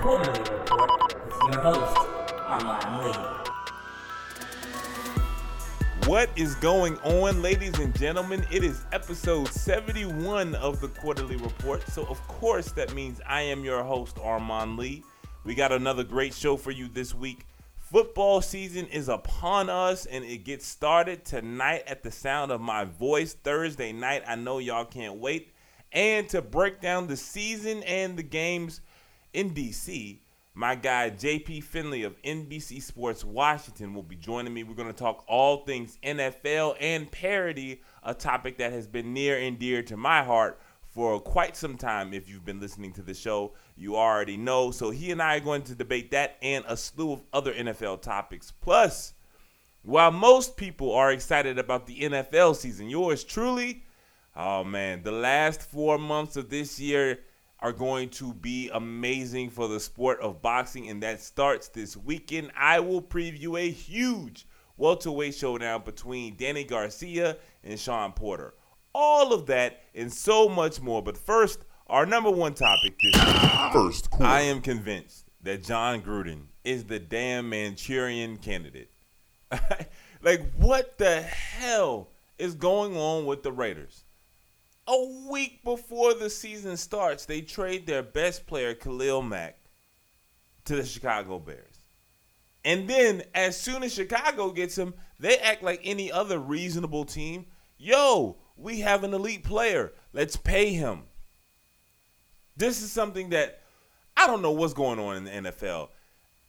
Quarter-Lee Report with your host, Armon Lee. What is going on, ladies and gentlemen? It is episode 71 of the Quarter-Lee Report. So, of course, that means I am your host, Armon Lee. We got another great show for you this week. Football season is upon us and it gets started tonight at the sound of my voice. Thursday night, I know y'all can't wait. And to break down the season and the games in DC, my guy JP Finlay of NBC Sports Washington will be joining me. We're going to talk all things NFL and parity, a topic that has been near and dear to my heart for quite some time. If you've been listening to the show, you already know. So he and I are going to debate that and a slew of other NFL topics. Plus, while most people are excited about the NFL season, yours truly, oh man, the last four months of this year are going to be amazing for the sport of boxing, and that starts this weekend. I will preview a huge welterweight showdown between Danny Garcia and Shawn Porter. All of that and so much more. But first, our number one topic this week. First. I am convinced that Jon Gruden is the damn Manchurian candidate. like, what the hell is going on with the Raiders? A week before the season starts, they trade their best player, Khalil Mack, to the Chicago Bears. And then, as soon as Chicago gets him, they act like any other reasonable team. Yo, we have an elite player. Let's pay him. This is something that I don't know what's going on in the NFL.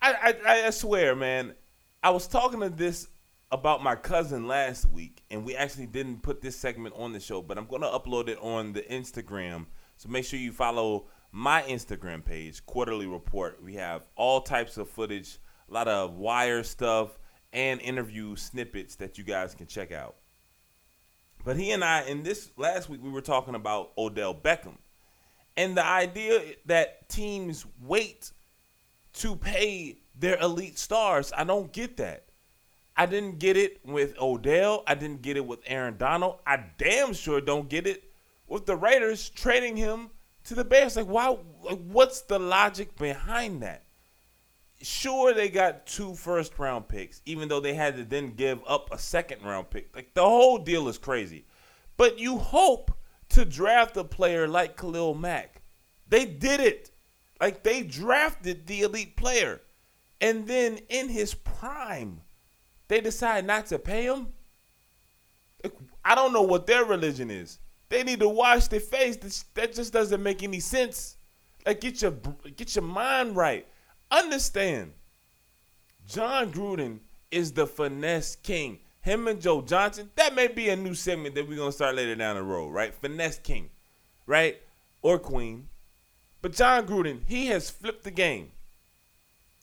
I, I, I swear, man. I was talking to this about my cousin last week, and we actually didn't put this segment on the show, but I'm going to upload it on the Instagram. So make sure you follow my Instagram page, Quarter-Lee Report. We have all types of footage, a lot of wire stuff, and interview snippets that you guys can check out. But he and I, in this last week, we were talking about Odell Beckham. And the idea that teams wait to pay their elite stars, I don't get that. I didn't get it with Odell. I didn't get it with Aaron Donald. I damn sure don't get it with the Raiders trading him to the Bears. Like, why? Like, what's the logic behind that? Sure, they got two first round picks, even though they had to then give up a second round pick. Like, the whole deal is crazy. But you hope to draft a player like Khalil Mack. They did it. Like, they drafted the elite player. And then in his prime, they decide not to pay him. I don't know what their religion is. They need to wash their face. That just doesn't make any sense. Like get your get your mind right. Understand. Jon Gruden is the finesse king. Him and Joe Johnson. That may be a new segment that we're gonna start later down the road, right? Finesse king, right? Or queen. But Jon Gruden, he has flipped the game.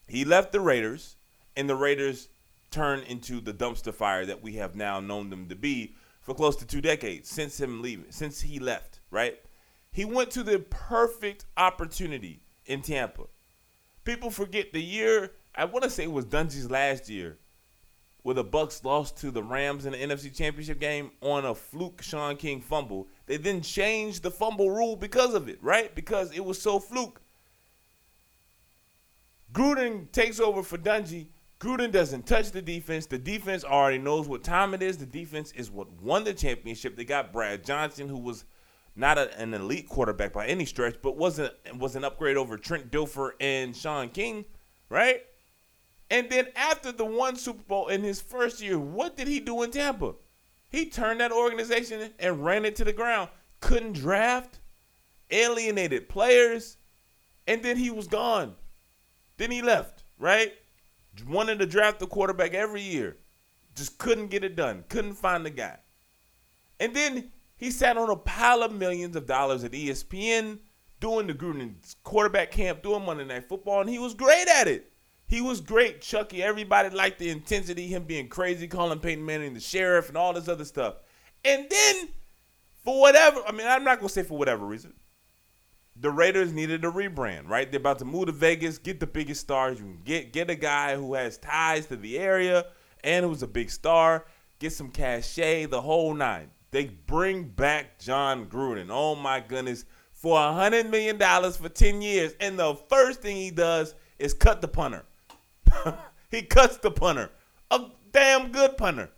He left the Raiders, and the Raiders turned into the dumpster fire that we have now known them to be for close to two decades since him leaving, since he left, right? He went to the perfect opportunity in Tampa. People forget the year, I want to say it was Dungy's last year, where the Bucs lost to the Rams in the NFC Championship game on a fluke Shaun King fumble. They then changed the fumble rule because of it, right? Because it was so fluke. Gruden takes over for Dungy Gruden doesn't touch the defense. The defense already knows what time it is. The defense is what won the championship. They got Brad Johnson, who was not a, an elite quarterback by any stretch, but wasn't was an upgrade over Trent Dilfer and Shaun King, right? And then after the one Super Bowl in his first year, what did he do in Tampa? He turned that organization and ran it to the ground. Couldn't draft, alienated players, and then he was gone. Then he left, right? Wanted to draft the quarterback every year. Just couldn't get it done. Couldn't find the guy. And then he sat on a pile of millions of dollars at ESPN doing the Gruden quarterback camp, doing Monday Night Football, and he was great at it. He was great, Chucky. Everybody liked the intensity, him being crazy, calling Peyton Manning the sheriff, and all this other stuff. And then, for whatever, I mean, I'm not gonna say for whatever reason, the Raiders needed a rebrand, right? They're about to move to Vegas, get the biggest stars. You can get get a guy who has ties to the area and who's a big star, get some cachet, the whole nine. They bring back Jon Gruden. Oh my goodness. for a hundred million dollars for ten years, and the first thing he does is cut the punter. he cuts the punter, a damn good punter.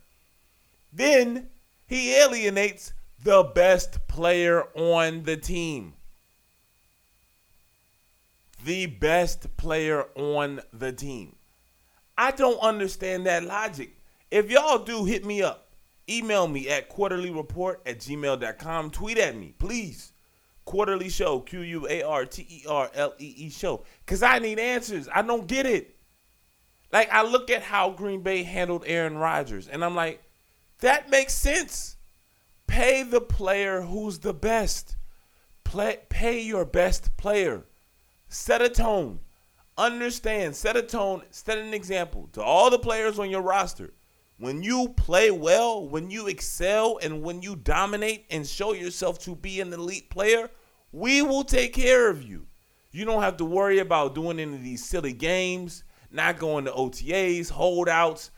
Then he alienates the best player on the team. The best player on the team. I don't understand that logic. If y'all do, hit me up. Email me at quarterlyreport at gmail.com. Tweet at me, please. Quarterly show, Q U A R T E R L E E show. Because I need answers. I don't get it. Like, I look at how Green Bay handled Aaron Rodgers, and I'm like, that makes sense. Pay the player who's the best. Play, pay your best player. Set a tone. Understand, set a tone, set an example to all the players on your roster. When you play well, when you excel, and when you dominate and show yourself to be an elite player, we will take care of you. You don't have to worry about doing any of these silly games, not going to OTAs, holdouts,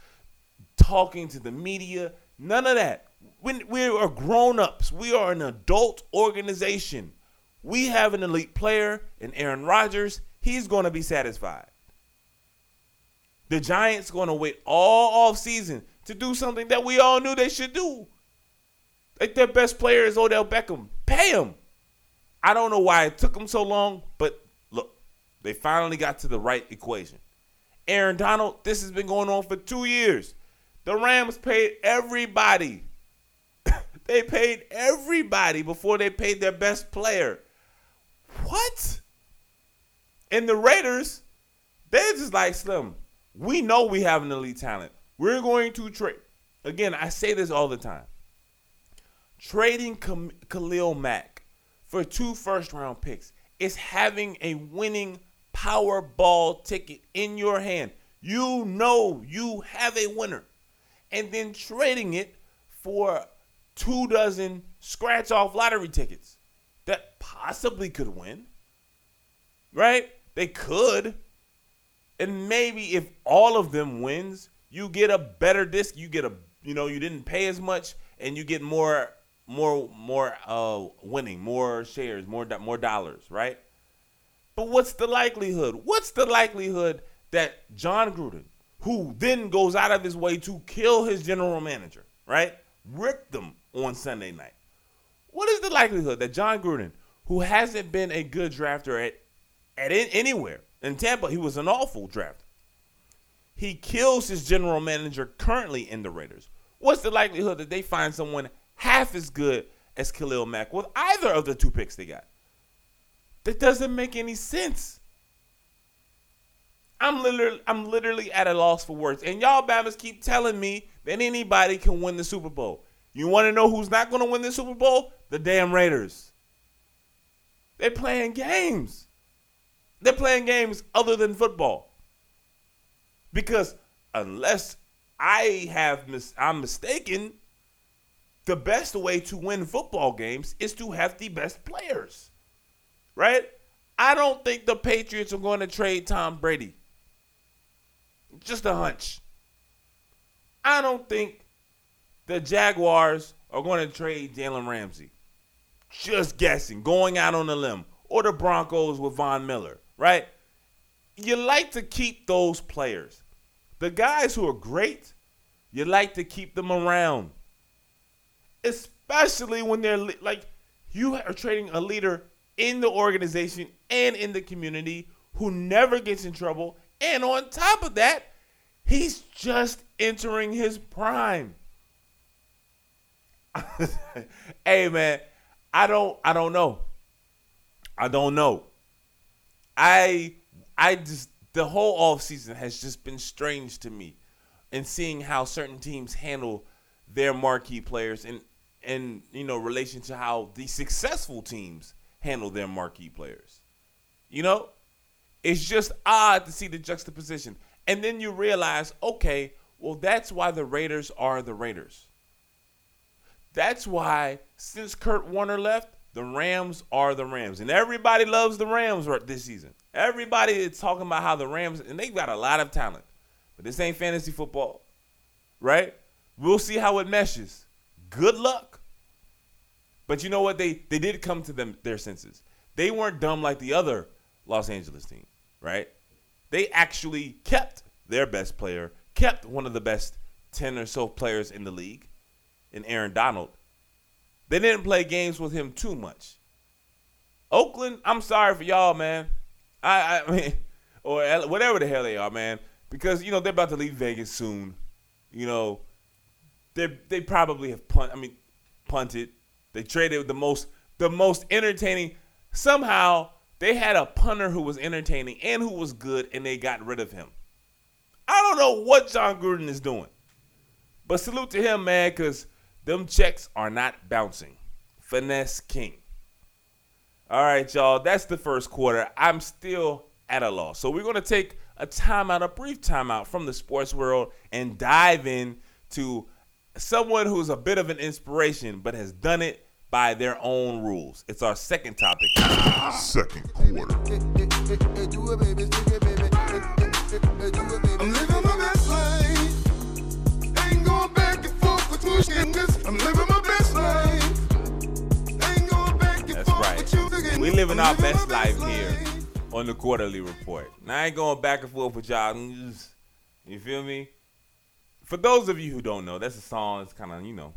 talking to the media. None of that. We, are grown ups. We are an adult organization. We have an elite player in Aaron Rodgers. He's going to be satisfied. The Giants going to wait all offseason to do something that we all knew they should do. Like their best player is Odell Beckham. Pay him. I don't know why it took them so long, but look, they finally got to the right equation. Aaron Donald, this has been going on for two years. The Rams paid everybody. they paid everybody before they paid their best player. What? And the Raiders, they're just like Slim. We know we have an elite talent. We're going to trade. Again, I say this all the time. Trading Khalil Mack for two first round picks is having a winning Powerball ticket in your hand. You know you have a winner. And then trading it for two dozen scratch off lottery tickets that possibly could win. Right? They could. And maybe if all of them wins, you get a better disc. You get a you know, you didn't pay as much and you get more more more uh winning, more shares, more more dollars, right? But what's the likelihood? What's the likelihood that Jon Gruden, who then goes out of his way to kill his general manager, right? Rip them on Sunday night. What is the likelihood that Jon Gruden, who hasn't been a good drafter at at in, anywhere in Tampa, he was an awful drafter. He kills his general manager currently in the Raiders. What's the likelihood that they find someone half as good as Khalil Mack with either of the two picks they got? That doesn't make any sense. I'm literally I'm literally at a loss for words. And y'all Bammers keep telling me that anybody can win the Super Bowl. You want to know who's not going to win the Super Bowl? The damn Raiders. They're playing games. They're playing games other than football. Because unless I have mis- I'm mistaken, the best way to win football games is to have the best players right? I don't think the Patriots are going to trade Tom Brady. Just a hunch. I don't think the Jaguars are going to trade Jalen Ramsey. Just guessing, going out on a limb. Or the Broncos with Von Miller, right? You like to keep those players. The guys who are great, you like to keep them around. Especially when they're like, you are trading a leader in the organization and in the community who never gets in trouble. And on top of that, he's just entering his prime. hey man, I don't I don't know. I don't know. I I just the whole offseason has just been strange to me and seeing how certain teams handle their marquee players and and you know relation to how the successful teams handle their marquee players. You know, it's just odd to see the juxtaposition. And then you realize, okay, well, that's why the Raiders are the Raiders. That's why since Kurt Warner left, the Rams are the Rams. And everybody loves the Rams this season. Everybody is talking about how the Rams, and they've got a lot of talent. But this ain't fantasy football, right? We'll see how it meshes. Good luck. But you know what? They they did come to them their senses. they weren't dumb like the other Los Angeles team, right? They actually kept their best player, kept one of the best 10 or so players in the league, in Aaron Donald. They didn't play games with him too much. Oakland, I'm sorry for y'all, man. I, I mean, or whatever the hell they are, man, because you know they're about to leave Vegas soon. You know, they they probably have punt. I mean, punted. They traded the most the most entertaining. Somehow they had a punter who was entertaining and who was good, and they got rid of him. I don't know what Jon Gruden is doing, but salute to him, man, because them checks are not bouncing. Finesse King. All right, y'all. That's the first quarter. I'm still at a loss. So we're gonna take a timeout, a brief timeout from the sports world, and dive in to someone who's a bit of an inspiration, but has done it by their own rules. It's our second topic. Second quarter. With you. I'm living my best life. Ain't going back and That's forth right. with you. We living our best life here on the Quarter-Lee Report. Now I ain't going back and forth with y'all. You feel me? For those of you who don't know, that's a song. It's kind of you know,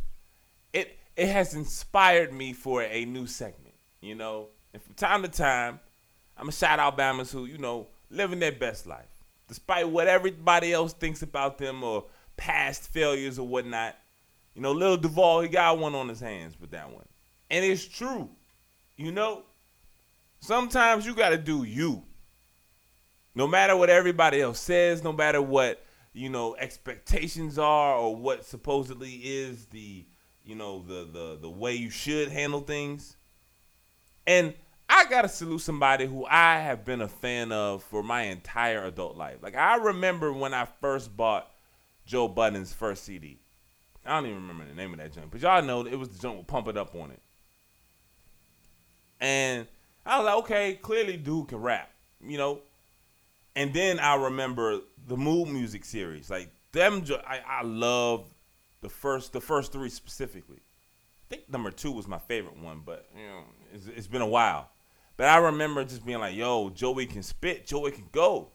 it it has inspired me for a new segment. You know, and from time to time, I'm a shout out Bama's who you know living their best life, despite what everybody else thinks about them or past failures or whatnot. You know, Lil Duval, he got one on his hands with that one, and it's true. You know, sometimes you got to do you. No matter what everybody else says, no matter what you know expectations are or what supposedly is the you know the the the way you should handle things. And I gotta salute somebody who I have been a fan of for my entire adult life. Like I remember when I first bought Joe Budden's first CD. I don't even remember the name of that joint, but y'all know it was the joint with Pump It Up on it. And I was like, okay, clearly dude can rap, you know. And then I remember the Mood Music series, like them. I I love the first the first three specifically. I think number two was my favorite one, but you know, it's, it's been a while. But I remember just being like, "Yo, Joey can spit, Joey can go,"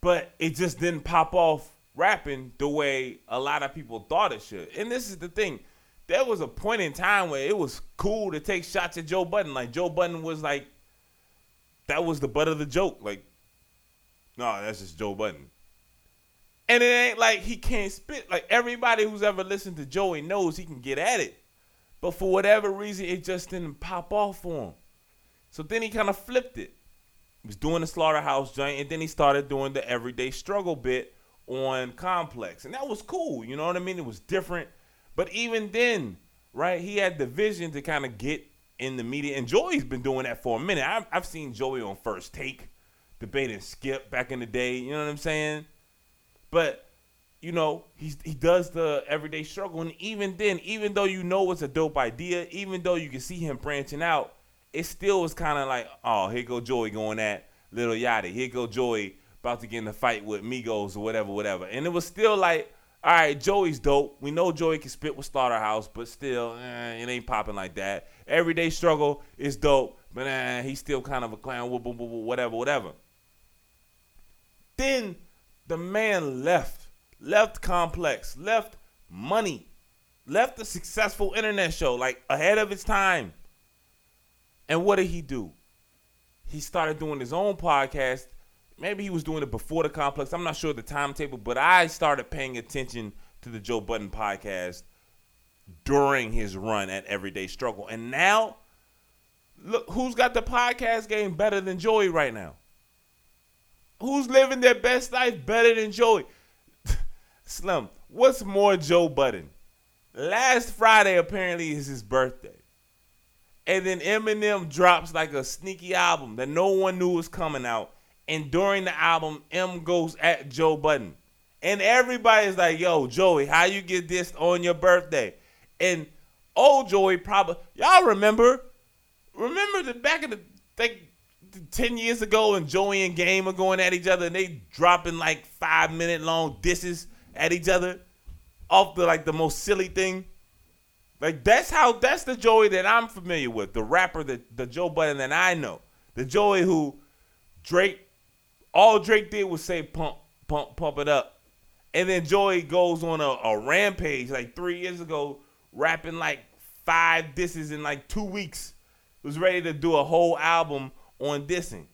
but it just didn't pop off rapping the way a lot of people thought it should. And this is the thing: there was a point in time where it was cool to take shots at Joe Budden. Like Joe Budden was like, that was the butt of the joke. Like, no, that's just Joe Budden. And it ain't like he can't spit. Like everybody who's ever listened to Joey knows he can get at it. But for whatever reason, it just didn't pop off for him. So then he kind of flipped it. He was doing the slaughterhouse joint, and then he started doing the everyday struggle bit on Complex. And that was cool. You know what I mean? It was different. But even then, right, he had the vision to kind of get in the media. And Joey's been doing that for a minute. I've, I've seen Joey on First Take, debating Skip back in the day. You know what I'm saying? But you know, he he does the everyday struggle, and even then, even though you know it's a dope idea, even though you can see him branching out, it still was kind of like, oh, here go Joey going at Lil Yachty, here go Joey about to get in a fight with Migos or whatever, whatever, and it was still like, all right, Joey's dope. We know Joey can spit with Slaughterhouse, but still, eh, it ain't popping like that. Everyday struggle is dope, but eh, he's still kind of a clown, wh- wh- wh- whatever, whatever. Then the man left, left Complex, left money, left a successful internet show, like ahead of its time. And what did he do? He started doing his own podcast. Maybe he was doing it before the complex. I'm not sure the timetable, but I started paying attention to the Joe Budden podcast during his run at Everyday Struggle. And now, look, who's got the podcast game better than Joey right now? Who's living their best life better than Joey? Slim, what's more Joe Budden? Last Friday apparently is his birthday. And then Eminem drops like a sneaky album that no one knew was coming out. And during the album, M goes at Joe Budden. And everybody's like, yo, Joey, how you get this on your birthday? And old Joey probably, y'all remember, remember the back of the, like, 10 years ago and Joey and Game are going at each other and they dropping like five minute long disses at each other off the like the most silly thing. Like that's how that's the Joey that I'm familiar with, the rapper that the Joe Budden that I know, the Joey who Drake, all Drake did was say pump, pump, pump it up, and then Joey goes on a, a rampage like three years ago, rapping like five disses in like two weeks, was ready to do a whole album on dissing.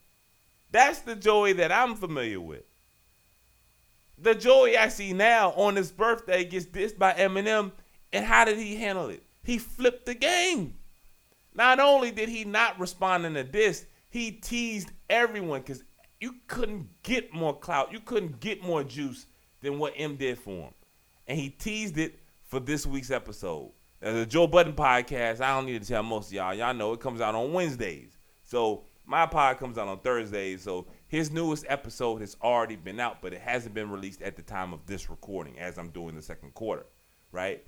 That's the Joey that I'm familiar with. The Joey I see now on his birthday gets dissed by Eminem, and how did he handle it? He flipped the game. Not only did he not respond in a diss, he teased everyone because you couldn't get more clout, you couldn't get more juice than what M did for him. And he teased it for this week's episode. The Joe Budden podcast, I don't need to tell most of y'all. Y'all know it comes out on Wednesdays. So my pod comes out on Thursdays. So his newest episode has already been out, but it hasn't been released at the time of this recording as I'm doing the second quarter, right?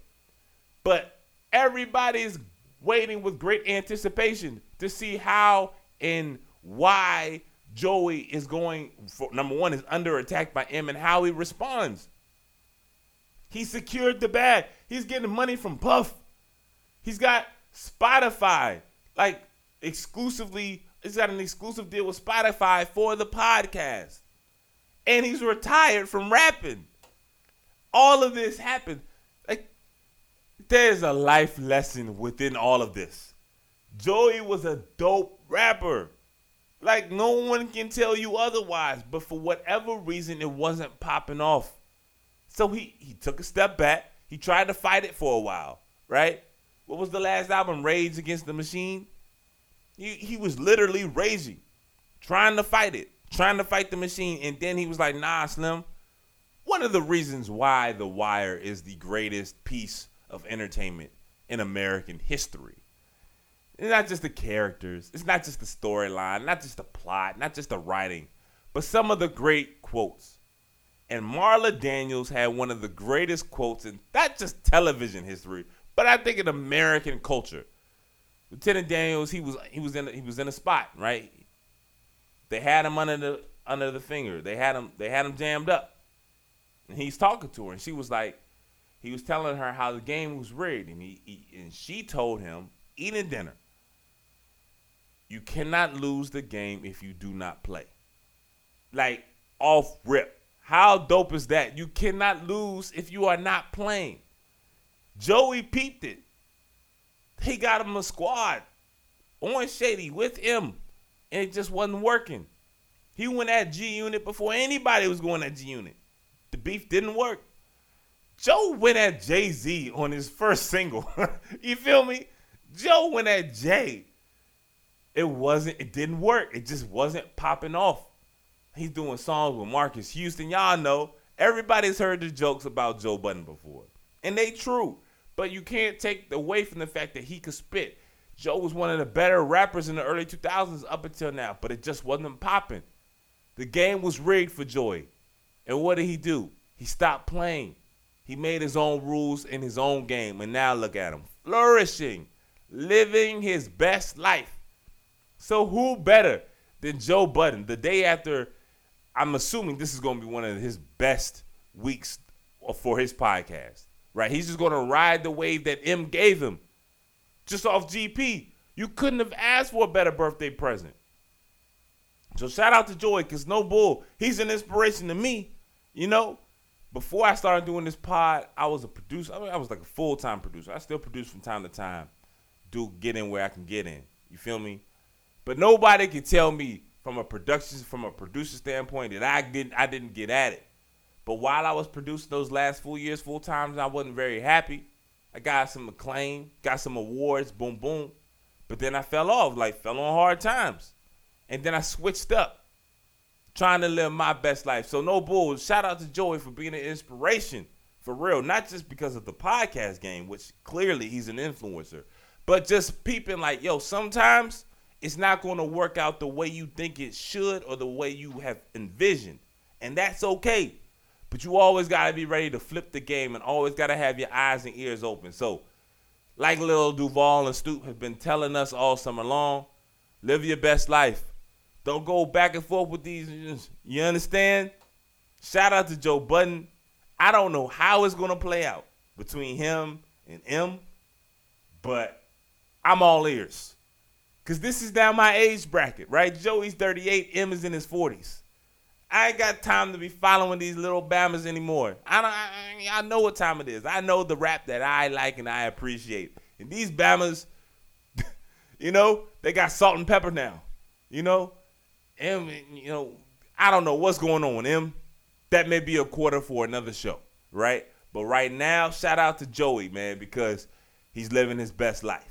But everybody's waiting with great anticipation to see how and why Joey is going for number one is under attack by M and how he responds. He secured the bag. He's getting money from Puff. He's got Spotify, like exclusively. He's got an exclusive deal with Spotify for the podcast. And he's retired from rapping. All of this happened. Like, there's a life lesson within all of this. Joey was a dope rapper. Like, no one can tell you otherwise. But for whatever reason, it wasn't popping off. So he, he took a step back. He tried to fight it for a while, right? What was the last album? Rage Against the Machine? He, he was literally raging, trying to fight it, trying to fight the machine. And then he was like, nah, Slim. One of the reasons why The Wire is the greatest piece of entertainment in American history. It's not just the characters, it's not just the storyline, not just the plot, not just the writing, but some of the great quotes. And Marla Daniels had one of the greatest quotes in not just television history, but I think in American culture. Lieutenant Daniels, he was he was in he was in a spot, right? They had him under the under the finger. They had him they had him jammed up. And he's talking to her and she was like he was telling her how the game was rigged and he, he and she told him eating dinner. You cannot lose the game if you do not play. Like off rip. How dope is that? You cannot lose if you are not playing. Joey peeped it. He got him a squad on Shady with him, and it just wasn't working. He went at G Unit before anybody was going at G Unit. The beef didn't work. Joe went at Jay Z on his first single. you feel me? Joe went at Jay. It wasn't, it didn't work. It just wasn't popping off. He's doing songs with Marques Houston. Y'all know everybody's heard the jokes about Joe Budden before. And they true. But you can't take away from the fact that he could spit. Joe was one of the better rappers in the early 2000s up until now, but it just wasn't popping. The game was rigged for Joy. And what did he do? He stopped playing. He made his own rules in his own game. And now look at him flourishing, living his best life. So, who better than Joe Budden the day after? I'm assuming this is going to be one of his best weeks for his podcast, right? He's just going to ride the wave that M gave him just off GP. You couldn't have asked for a better birthday present. So shout out to Joey, cause no bull, he's an inspiration to me. You know, before I started doing this pod, I was a producer. I, mean, I was like a full time producer. I still produce from time to time. Do get in where I can get in. You feel me? But nobody can tell me from a production from a producer standpoint that I didn't I didn't get at it. But while I was producing those last four years full times, I wasn't very happy. I got some acclaim, got some awards, boom boom. But then I fell off, like fell on hard times. And then I switched up, trying to live my best life. So no bull. Shout out to Joey for being an inspiration. For real. Not just because of the podcast game, which clearly he's an influencer, but just peeping like, yo, sometimes it's not going to work out the way you think it should or the way you have envisioned. And that's okay. But you always got to be ready to flip the game and always got to have your eyes and ears open. So, like Lil Duval and Snoop have been telling us all summer long, live your best life. Don't go back and forth with these. You understand? Shout out to Joe Budden. I don't know how it's going to play out between him and M, but I'm all ears. Cause this is now my age bracket, right? Joey's 38, M is in his 40s. I ain't got time to be following these little bammers anymore. I don't. I, I know what time it is. I know the rap that I like and I appreciate. And these bammers, you know, they got salt and pepper now. You know, M. You know, I don't know what's going on with M. That may be a quarter for another show, right? But right now, shout out to Joey, man, because he's living his best life.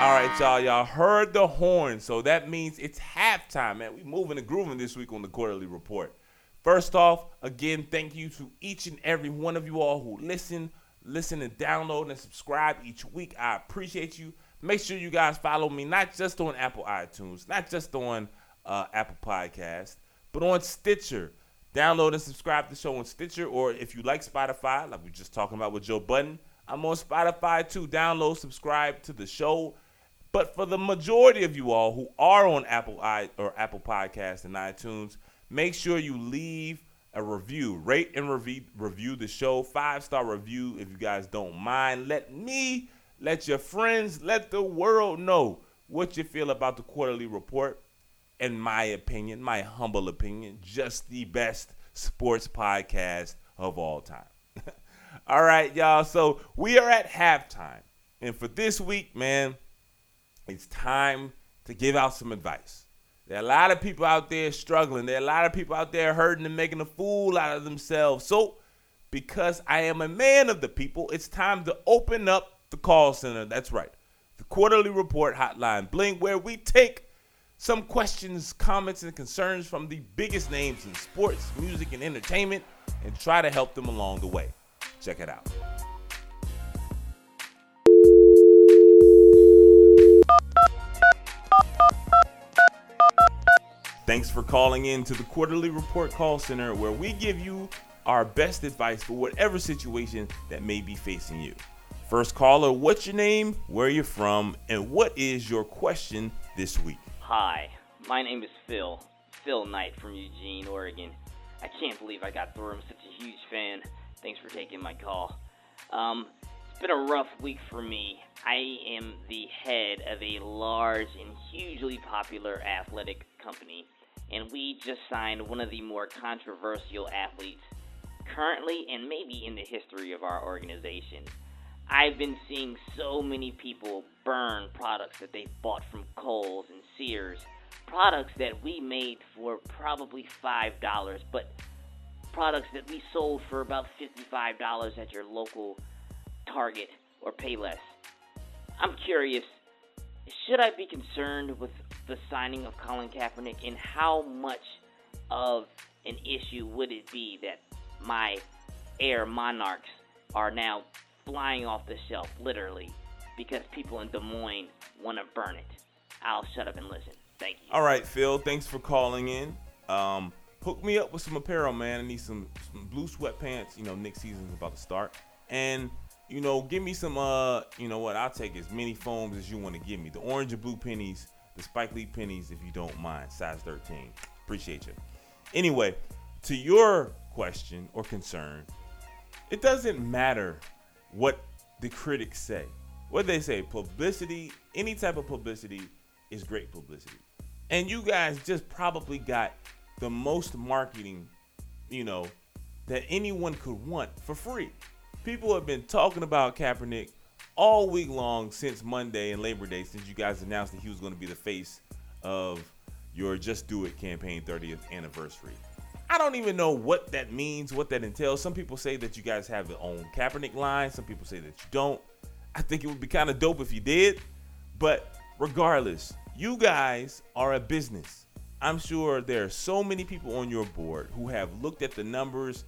All right, y'all. Y'all heard the horn, so that means it's halftime, man. We moving and grooving this week on the Quarter-Lee Report. First off, again, thank you to each and every one of you all who listen, listen and download and subscribe each week. I appreciate you. Make sure you guys follow me not just on Apple iTunes, not just on uh, Apple Podcast, but on Stitcher. Download and subscribe to the show on Stitcher, or if you like Spotify, like we were just talking about with Joe Budden, I'm on Spotify too. Download, subscribe to the show. But for the majority of you all who are on Apple i or Apple Podcasts and iTunes, make sure you leave a review, rate and review review the show, five star review if you guys don't mind. Let me, let your friends, let the world know what you feel about the Quarter-Lee Report. In my opinion, my humble opinion, just the best sports podcast of all time. all right, y'all. So we are at halftime, and for this week, man it's time to give out some advice. There are a lot of people out there struggling. There are a lot of people out there hurting and making a fool out of themselves. So, because I am a man of the people, it's time to open up the call center. That's right. The Quarter-Lee Report hotline blink where we take some questions, comments, and concerns from the biggest names in sports, music, and entertainment and try to help them along the way. Check it out. Thanks for calling in to the Quarter-Lee Report Call Center, where we give you our best advice for whatever situation that may be facing you. First caller, what's your name, where you're from, and what is your question this week? Hi, my name is Phil. Phil Knight from Eugene, Oregon. I can't believe I got through. I'm such a huge fan. Thanks for taking my call. Um, it's been a rough week for me. I am the head of a large and hugely popular athletic company and we just signed one of the more controversial athletes currently and maybe in the history of our organization. I've been seeing so many people burn products that they bought from Kohl's and Sears, products that we made for probably $5, but products that we sold for about $55 at your local Target or Payless. I'm curious, should I be concerned with the signing of Colin Kaepernick, and how much of an issue would it be that my Air Monarchs are now flying off the shelf, literally, because people in Des Moines want to burn it? I'll shut up and listen. Thank you. All right, Phil. Thanks for calling in. Um, hook me up with some apparel, man. I need some, some blue sweatpants. You know, Knick season's about to start, and you know, give me some. Uh, you know what? I'll take as many foams as you want to give me. The orange and blue pennies the Spike Lee pennies, if you don't mind, size 13. Appreciate you. Anyway, to your question or concern, it doesn't matter what the critics say. What they say, publicity, any type of publicity is great publicity. And you guys just probably got the most marketing, you know, that anyone could want for free. People have been talking about Kaepernick all week long since Monday and Labor Day, since you guys announced that he was going to be the face of your Just Do It campaign 30th anniversary. I don't even know what that means, what that entails. Some people say that you guys have your own Kaepernick line. Some people say that you don't. I think it would be kind of dope if you did. But regardless, you guys are a business. I'm sure there are so many people on your board who have looked at the numbers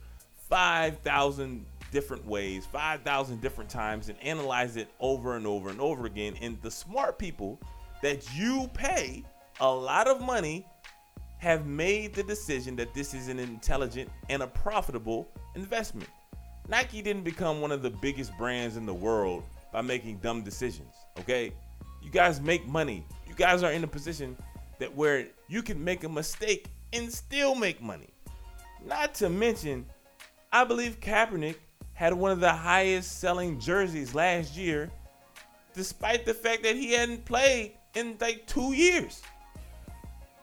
5,000 different ways, 5,000 different times, and analyze it over and over and over again. And the smart people that you pay a lot of money have made the decision that this is an intelligent and a profitable investment. Nike didn't become one of the biggest brands in the world by making dumb decisions, okay? You guys make money. You guys are in a position that where you can make a mistake and still make money. Not to mention, I believe Kaepernick had one of the highest selling jerseys last year despite the fact that he hadn't played in like two years.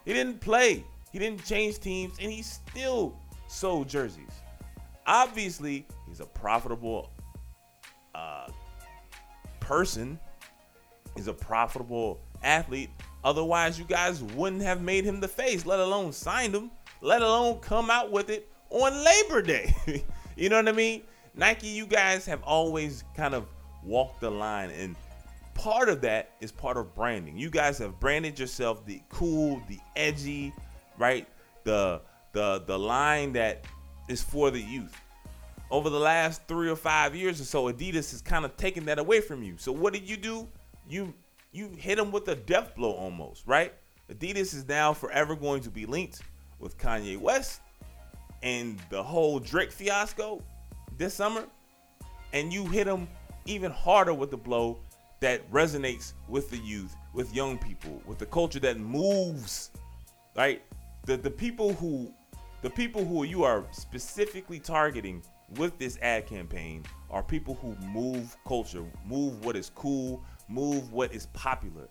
He didn't play. He didn't change teams, and he still sold jerseys. Obviously, he's a profitable uh, person. He's a profitable athlete. Otherwise, you guys wouldn't have made him the face, let alone signed him, let alone come out with it on Labor Day. you know what I mean? Nike, you guys have always kind of walked the line, and part of that is part of branding. You guys have branded yourself the cool, the edgy, right? The the the line that is for the youth. Over the last three or five years or so, Adidas has kind of taken that away from you. So what did you do? You you hit them with a death blow almost, right? Adidas is now forever going to be linked with Kanye West and the whole Drake fiasco this summer, and you hit them even harder with the blow that resonates with the youth, with young people, with the culture that moves, right? The the people who the people who you are specifically targeting with this ad campaign are people who move culture, move what is cool, move what is popular.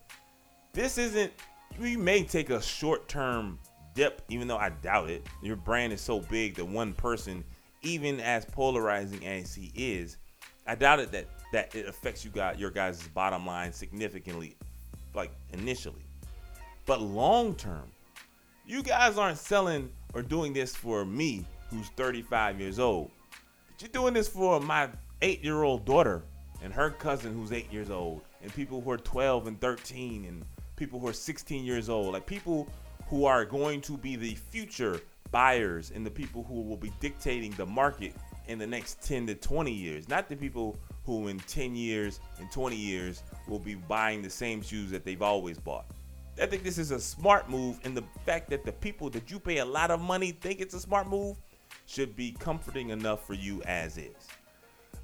This isn't we may take a short-term dip, even though I doubt it. Your brand is so big that one person, even as polarizing as he is, I doubt it that that it affects you guys your guys' bottom line significantly, like initially. But long term, you guys aren't selling or doing this for me, who's 35 years old. But You're doing this for my eight-year-old daughter and her cousin who's eight years old, and people who are 12 and 13, and people who are 16 years old, like people who are going to be the future buyers and the people who will be dictating the market in the next 10 to 20 years, not the people who in 10 years and 20 years will be buying the same shoes that they've always bought. I think this is a smart move, and the fact that the people that you pay a lot of money think it's a smart move should be comforting enough for you as is.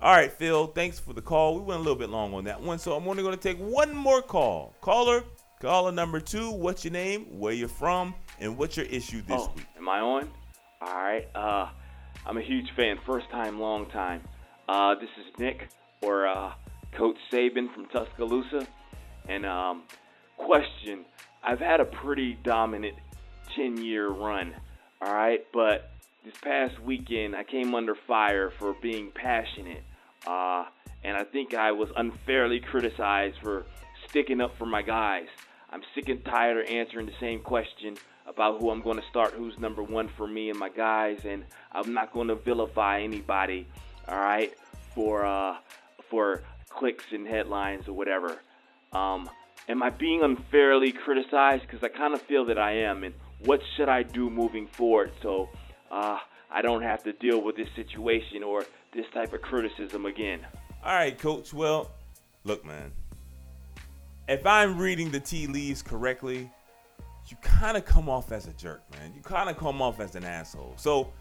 All right, Phil, thanks for the call. We went a little bit long on that one, so I'm only going to take one more call. Caller, caller number two, what's your name, where you're from, and what's your issue this oh, week? I on? All right. Uh, I'm a huge fan, first time, long time. Uh, this is Nick or uh, Coach Saban from Tuscaloosa. And um, question I've had a pretty dominant 10 year run, all right? But this past weekend, I came under fire for being passionate. Uh, and I think I was unfairly criticized for sticking up for my guys. I'm sick and tired of answering the same question about who I'm going to start, who's number one for me and my guys, and I'm not going to vilify anybody, all right, for uh, for clicks and headlines or whatever. Um, am I being unfairly criticized? Because I kind of feel that I am. And what should I do moving forward so uh, I don't have to deal with this situation or this type of criticism again? All right, coach. Well, look, man. If I'm reading the tea leaves correctly, you kind of come off as a jerk, man. You kind of come off as an asshole. So,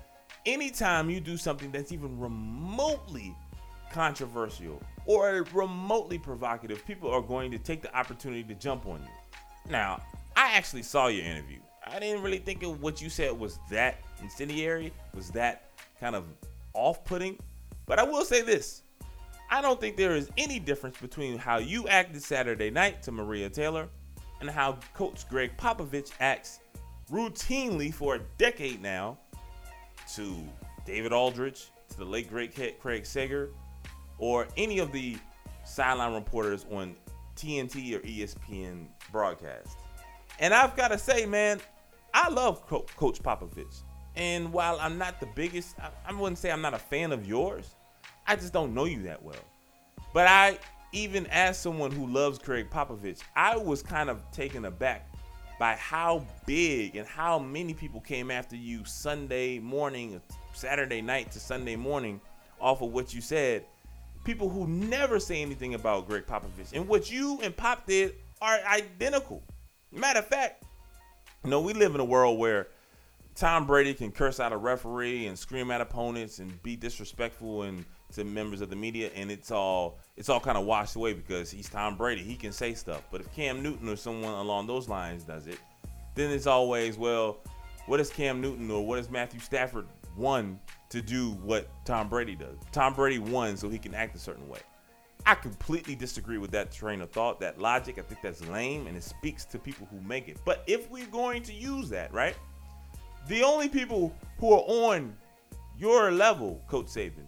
anytime you do something that's even remotely controversial or remotely provocative, people are going to take the opportunity to jump on you. Now, I actually saw your interview. I didn't really think of what you said was that incendiary, was that kind of off putting. But I will say this I don't think there is any difference between how you acted Saturday night to Maria Taylor and how Coach Gregg Popovich acts routinely for a decade now to David Aldridge, to the late great Craig Sager, or any of the sideline reporters on TNT or ESPN broadcast. And I've got to say, man, I love Co- Coach Popovich. And while I'm not the biggest, I, I wouldn't say I'm not a fan of yours. I just don't know you that well. But I, even as someone who loves Craig Popovich, I was kind of taken aback by how big and how many people came after you Sunday morning, Saturday night to Sunday morning off of what you said people who never say anything about Gregg Popovich. And what you and Pop did are identical. Matter of fact, you know, we live in a world where Tom Brady can curse out a referee and scream at opponents and be disrespectful and to members of the media and it's all it's all kind of washed away because he's Tom Brady. He can say stuff. But if Cam Newton or someone along those lines does it, then it's always, well, what is Cam Newton or what is Matthew Stafford won to do what Tom Brady does. Tom Brady won so he can act a certain way. I completely disagree with that train of thought, that logic. I think that's lame and it speaks to people who make it. But if we're going to use that, right? The only people who are on your level, Coach Saban,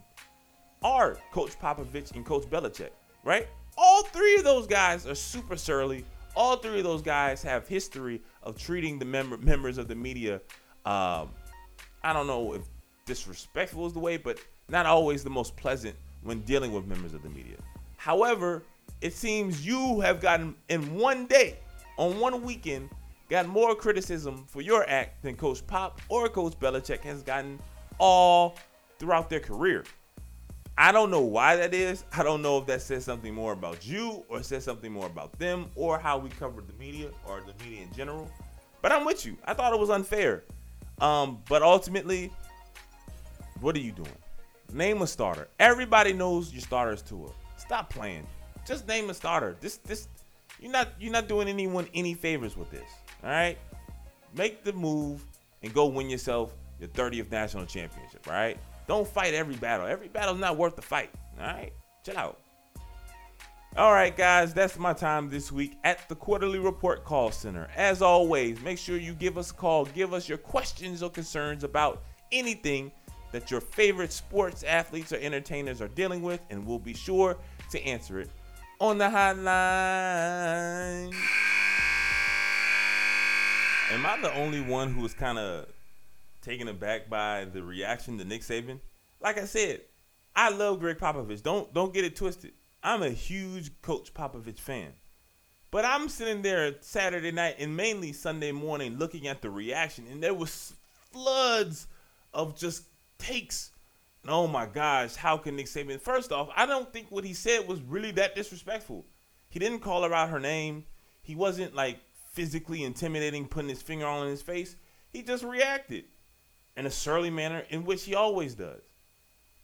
are Coach Popovich and Coach Belichick, right? All three of those guys are super surly. All three of those guys have history of treating the member, members of the media. Um, I don't know if disrespectful is the way, but not always the most pleasant when dealing with members of the media. However, it seems you have gotten in one day, on one weekend, got more criticism for your act than Coach Pop or Coach Belichick has gotten all throughout their career. I don't know why that is. I don't know if that says something more about you or says something more about them or how we covered the media or the media in general. But I'm with you. I thought it was unfair. Um, but ultimately, what are you doing? Name a starter. Everybody knows your starter is Tua. Stop playing. Just name a starter. This this you're not you're not doing anyone any favors with this. All right? Make the move and go win yourself your 30th national championship, all right? Don't fight every battle. Every battle's not worth the fight. All right? Chill out. All right, guys, that's my time this week at the Quarter-Lee Report Call Center. As always, make sure you give us a call. Give us your questions or concerns about anything that your favorite sports athletes or entertainers are dealing with, and we'll be sure to answer it on the hotline. Am I the only one who is kind of taken aback by the reaction to Nick Saban? Like I said, I love Gregg Popovich. Don't don't get it twisted. I'm a huge Coach Popovich fan. But I'm sitting there Saturday night and mainly Sunday morning looking at the reaction, and there was floods of just takes. Oh my gosh, how can Nick Saban? First off, I don't think what he said was really that disrespectful. He didn't call her out her name. He wasn't like physically intimidating, putting his finger on his face. He just reacted in a surly manner in which he always does.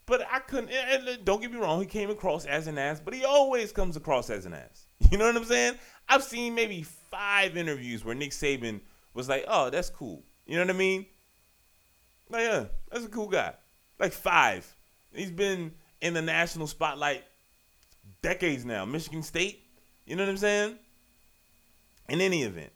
But I couldn't. And don't get me wrong, he came across as an ass, but he always comes across as an ass. You know what I'm saying? I've seen maybe five interviews where Nick Saban was like, "Oh, that's cool." You know what I mean? Like, yeah, that's a cool guy. Like five. He's been in the national spotlight decades now. Michigan State. You know what I'm saying? In any event,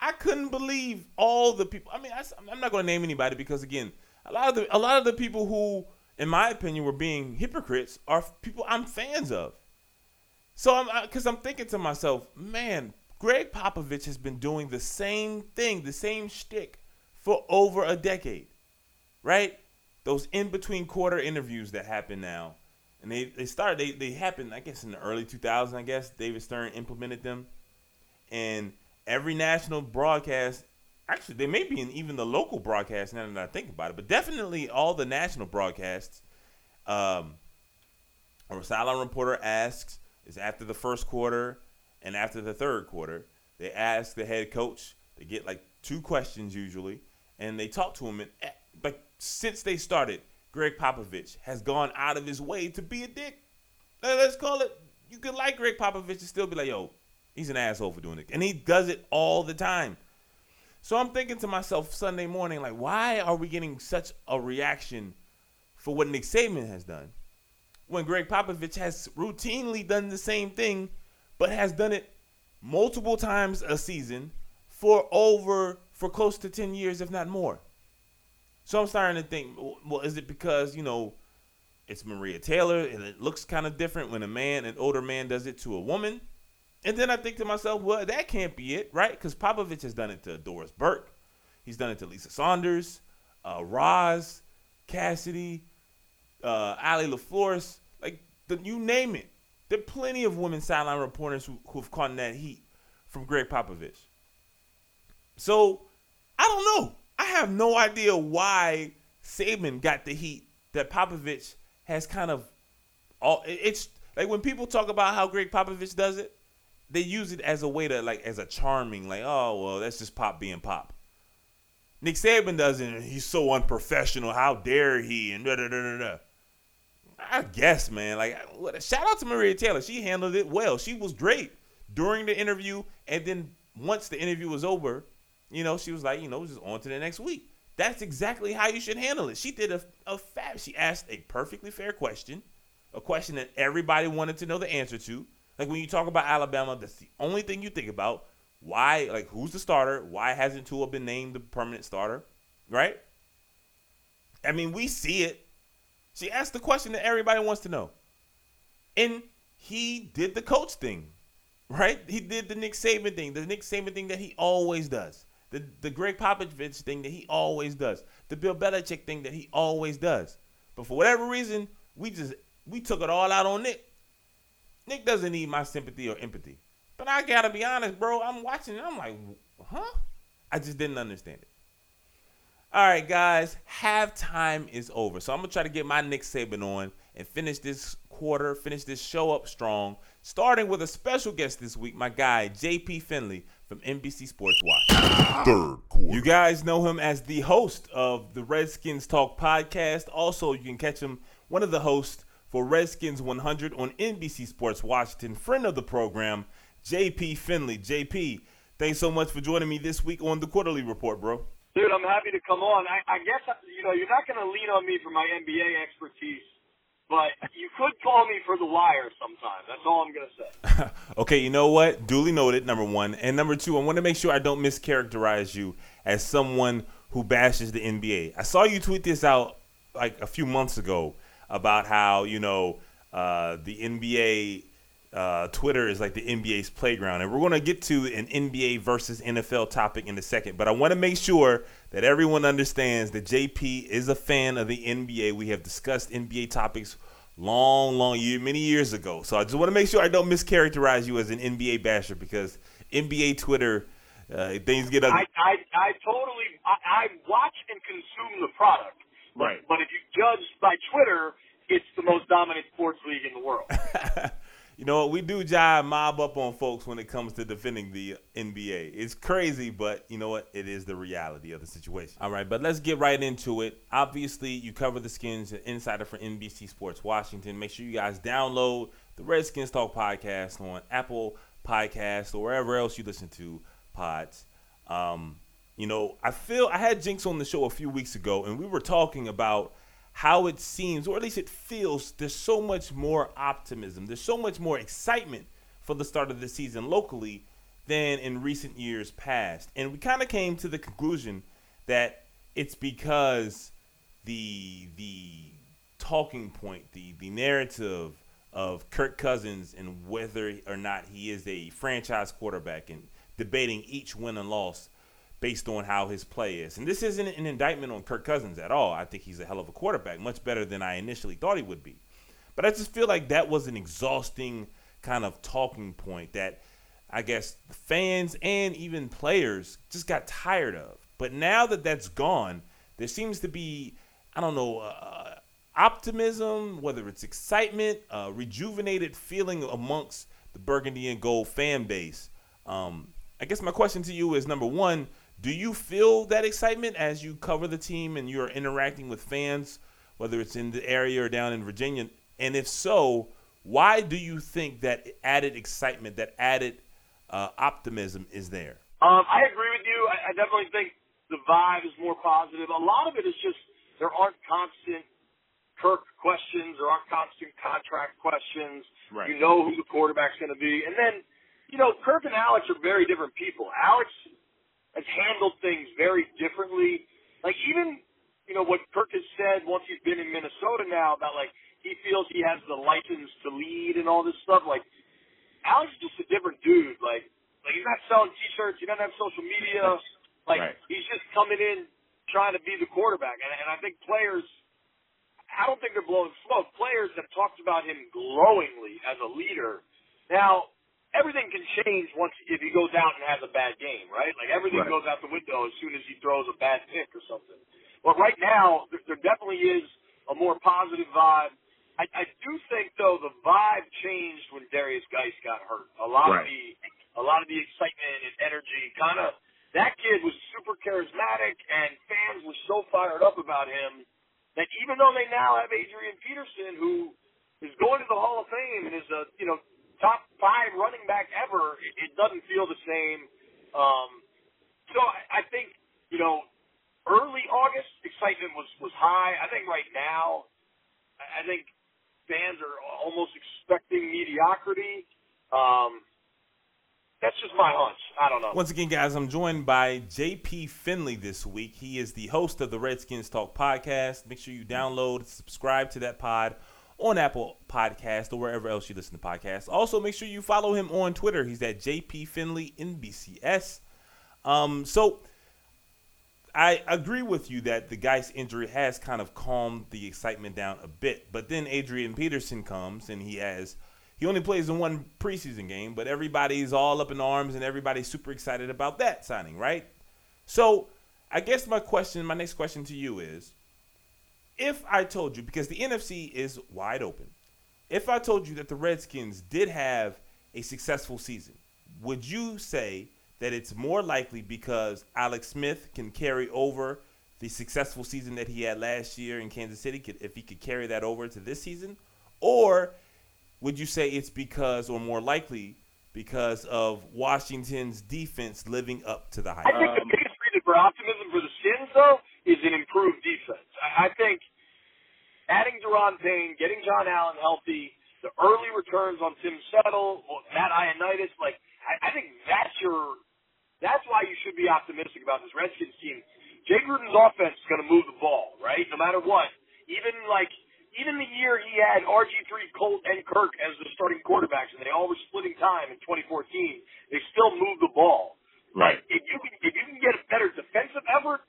I couldn't believe all the people. I mean, I, am not going to name anybody because again, a lot of the a lot of the people who, in my opinion, were being hypocrites are people I'm fans of. So I'm because I'm thinking to myself, man, Gregg Popovich has been doing the same thing, the same shtick for over a decade, right? Those in between quarter interviews that happen now, and they they started they they happened I guess in the early 2000s. I guess David Stern implemented them and every national broadcast actually they may be in even the local broadcast now that I think about it, but definitely all the national broadcasts. Um, a sideline reporter asks is after the first quarter and after the third quarter. They ask the head coach. They get like two questions usually, and they talk to him. And eh, like since they started, Gregg Popovich has gone out of his way to be a dick. Let's call it. You could like Gregg Popovich and still be like, yo, He's an asshole for doing it. And he does it all the time. So I'm thinking to myself Sunday morning, like, why are we getting such a reaction for what Nick Saban has done? When Gregg Popovich has routinely done the same thing, but has done it multiple times a season for over for close to 10 years, if not more. So I'm starting to think, well, is it because, you know, it's Maria Taylor and it looks kind of different when a man, an older man, does it to a woman? And then I think to myself, well, that can't be it, right? Because Popovich has done it to Doris Burke. He's done it to Lisa Salters, uh, Roz, Cassidy, uh, Allie LaForce. Like, the, you name it. There are plenty of women sideline reporters who, who've caught that heat from Gregg Popovich. So, I don't know. I have no idea why Saban got the heat that Popovich has kind of all it's like when people talk about how Gregg Popovich does it, they use it as a way to like as a charming, like, oh well, that's just pop being pop. Nick Saban doesn't. He's so unprofessional. How dare he? And da da da da. I guess, man. Like, what a, shout out to Maria Taylor. She handled it well. She was great during the interview, and then once the interview was over, you know, she was like, you know, just on to the next week. That's exactly how you should handle it. She did a, a fab. She asked a perfectly fair question, a question that everybody wanted to know the answer to. Like when you talk about Alabama, that's the only thing you think about. Why, like, who's the starter? Why hasn't Tua been named the permanent starter? Right? I mean, we see it. She asked the question that everybody wants to know. And he did the coach thing, right? He did the Nick Saban thing, the Nick Saban thing that he always does, the, the Gregg Popovich thing that he always does, the Bill Belichick thing that he always does. But for whatever reason, we just we took it all out on Nick. Nick doesn't need my sympathy or empathy. But I gotta be honest, bro. I'm watching. I'm like, huh? I just didn't understand it. All right, guys. Halftime is over, so I'm gonna try to get my Nick Saban on and finish this quarter, finish this show up strong. Starting with a special guest this week, my guy JP Finlay from NBC Sports Watch. Third quarter. You guys know him as the host of the Redskins Talk podcast. Also, you can catch him one of the hosts for Redskins 100 on NBC Sports Washington. Friend of the program, JP Finlay. JP, thanks so much for joining me this week on the Quarter-Lee Report, bro. Dude, I'm happy to come on. I, I guess you know you're not going to lean on me for my NBA expertise, but you could call me for the wire sometime. That's all I'm going to say. okay, you know what? Duly noted, number one. And number two, I want to make sure I don't mischaracterize you as someone who bashes the NBA. I saw you tweet this out like a few months ago about how, you know, uh, the NBA uh, Twitter is like the NBA's playground. And we're going to get to an NBA versus NFL topic in a second. But I want to make sure that everyone understands that JP is a fan of the NBA. We have discussed NBA topics long, long year, many years ago. So I just want to make sure I don't mischaracterize you as an NBA basher because NBA Twitter uh, things get ugly. I, I, I totally, I, I watch and consume the product. But, Right. But if you judge by Twitter, it's the most dominant sports league in the world. you know what? We do jive mob up on folks when it comes to defending the NBA. It's crazy, but you know what? It is the reality of the situation. All right, but let's get right into it. Obviously, you cover the skins, an insider for NBC Sports Washington. Make sure you guys download the Redskins Talk podcast on Apple Podcasts or wherever else you listen to pods. Um, you know, I feel I had Jinx on the show a few weeks ago, and we were talking about how it seems, or at least it feels, there's so much more optimism, there's so much more excitement for the start of the season locally than in recent years past. And we kind of came to the conclusion that it's because the the talking point, the the narrative of Kirk Cousins and whether or not he is a franchise quarterback and debating each win and loss based on how his play is. And this isn't an indictment on Kirk Cousins at all. I think he's a hell of a quarterback, much better than I initially thought he would be. But I just feel like that was an exhausting kind of talking point that I guess fans and even players just got tired of. But now that that's gone, there seems to be, I don't know, uh, optimism, whether it's excitement, uh, rejuvenated feeling amongst the burgundy and gold fan base. Um, I guess my question to you is number one, do you feel that excitement as you cover the team and you're interacting with fans, whether it's in the area or down in Virginia? And if so, why do you think that added excitement, that added uh, optimism is there? Um, I agree with you. I, I definitely think the vibe is more positive. A lot of it is just there aren't constant Kirk questions, there aren't constant contract questions. Right. You know who the quarterback's going to be, and then you know Kirk and Alex are very different people. Alex has handled things very differently. Like even you know what Kirk has said once he's been in Minnesota now about like he feels he has the license to lead and all this stuff. Like Alex is just a different dude. Like like he's not selling T-shirts. He doesn't have social media. Like Right. he's just coming in trying to be the quarterback. And, and I think players, I don't think they're blowing smoke. Players have talked about him glowingly as a leader. Now everything can change once if he goes out and has a bad game, right? Like everything Right. goes out the window as soon as he throws a bad pick or something. But right now, there, there definitely is a more positive vibe. I, I do think though the vibe changed when Derrius Guice got hurt. A lot of the a lot of the excitement and energy kind of that kid was super charismatic and fans were so fired up about him that even though they now have Adrian Peterson who is going to the Hall of Fame and is a you know top five running back ever, it, it doesn't feel the same. Um, so I, I think you know early August excitement was was high. I think right now, I think fans are almost expecting mediocrity. Um, that's just my hunch. I don't know. Once again, guys, I'm joined by JP Finlay this week. He is the host of the Redskins Talk podcast. Make sure you download, subscribe to that pod on Apple Podcast or wherever else you listen to podcasts. Also, make sure you follow him on Twitter. He's at JP Finlay NBCS. Um, so I agree with you that the Guice injury has kind of calmed the excitement down a bit. But then Adrian Peterson comes and he has he only plays in one preseason game, but everybody's all up in arms and everybody's super excited about that signing, right? So I guess my question, my next question to you is if I told you, because the NFC is wide open, if I told you that the Redskins did have a successful season, would you say that it's more likely because Alex Smith can carry over the successful season that he had last year in Kansas City, if he could carry that over to this season? Or would you say it's because, or more likely, because of Washington's defense living up to the hype? I think the biggest reason for optimism for the Skins, though, is an improved defense. I, I think adding Da'Ron Payne, getting John Allen healthy, the early returns on Tim Settle, Matt Ioannidis, like I, I think that's your that's why you should be optimistic about this Redskins team. Jay Gruden's offense is going to move the ball, right? No matter what. Even like even the year he had RG3, Colt, and Kirk as the starting quarterbacks, and they all were splitting time in 2014, they still moved the ball. Right. If you can, if you can get a better defensive effort,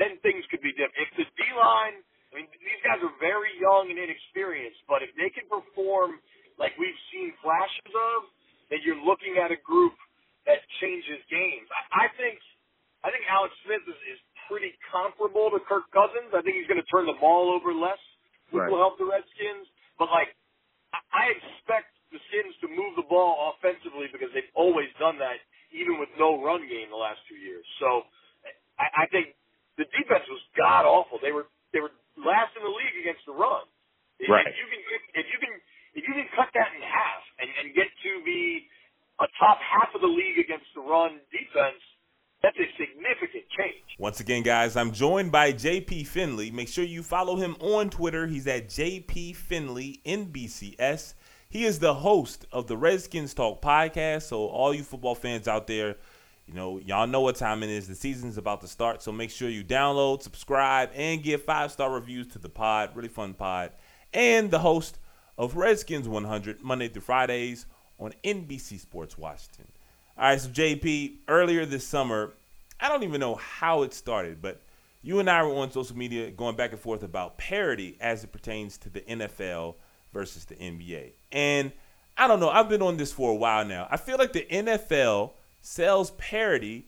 then things could be different. If the D line, I mean, these guys are very young and inexperienced, but if they can perform like we've seen flashes of, then you're looking at a group that changes games. I, I think I think Alex Smith is, is pretty comparable to Kirk Cousins. I think he's going to turn the ball over less, which Right. will help the Redskins. But like, I, I expect the Skins to move the ball offensively because they've always done that, even with no run game the last two years. So I, I think the defense was god awful. They were they were last in the league against the run. If- Right. If you can if you can if you can cut that in half and, and get to be a top half of the league against the run defense, that's a significant change. Once again, guys, I'm joined by JP Finlay. Make sure you follow him on Twitter. He's at JP Finlay NBCS. He is the host of the Redskins Talk podcast. So, all you football fans out there, you know, y'all know what time it is. The season's about to start. So, make sure you download, subscribe, and give five star reviews to the pod. Really fun pod. And the host of Redskins 100 Monday through Fridays on NBC Sports Washington. All right, so JP, earlier this summer, don't even know how it started, but you and I were on social media going back and forth about parity as it pertains to the NFL versus the NBA. And I don't know, I've been on this for a while now. I feel like the NFL sells parity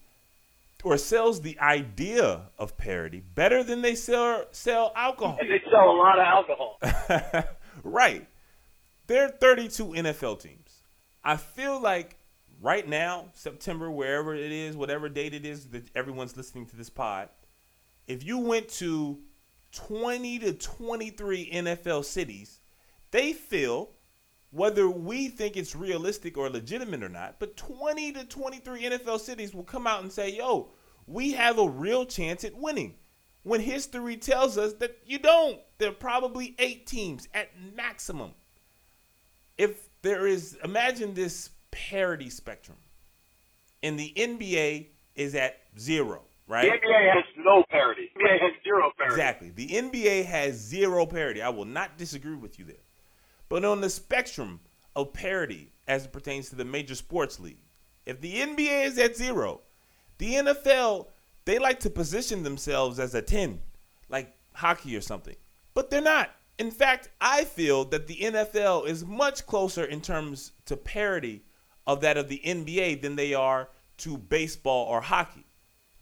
or sells the idea of parity better than they sell sell alcohol. And they sell a lot of alcohol. right. There are 32 NFL teams. I feel like right now, September, wherever it is, whatever date it is that everyone's listening to this pod, if you went to 20 to 23 NFL cities, they feel, whether we think it's realistic or legitimate or not, but 20 to 23 NFL cities will come out and say, yo, we have a real chance at winning. When history tells us that you don't. There are probably eight teams at maximum. If there is, imagine this parity spectrum, and the NBA is at zero, right? The? NBA has no parity. The NBA has zero parity. Exactly. The NBA has zero parity. I will not disagree with you there. But on the spectrum of parity as it pertains to the major sports league, if the NBA is at zero, the NFL, they like to position themselves as a 10, like hockey or something. But they're not. In fact, I feel that the NFL is much closer in terms to parity of that of the NBA than they are to baseball or hockey.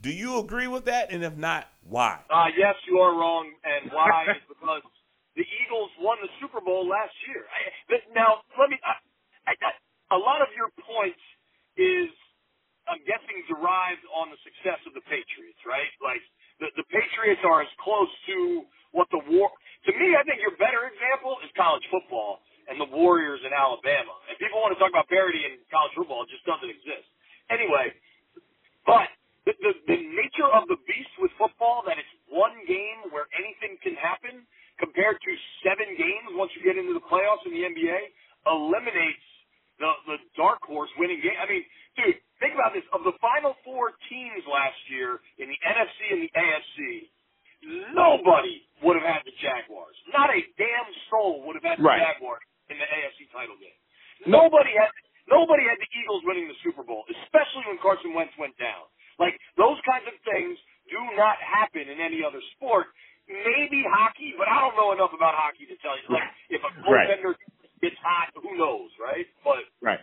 Do you agree with that? And if not, why? Uh, yes, you are wrong, and why is because the Eagles won the Super Bowl last year. Now, let me. I, I, I, a lot of your points is, I'm guessing, derived on the success of the Patriots, right? Like the the Patriots are as close to what the war. To me, I think your better example is college football and the Warriors in Alabama. And people want to talk about parity in college football; it just doesn't exist. Anyway, but the, the, the nature of the beast with football that it's one game where anything can happen compared to seven games once you get into the playoffs in the NBA eliminates the the dark horse winning game. I mean, dude, think about this. Of the final four teams last year in the NFC and the AFC, nobody would have had the Jaguars. Not a damn soul would have had the Right. Jaguars in the AFC title game. Nobody had nobody had the Eagles winning the Super Bowl, especially when Carson Wentz went down. Like those kinds of things do not happen in any other sport. Maybe hockey, but I don't know enough about hockey to tell you. Like if a Right. goaltender gets hot, who knows, right? But Right.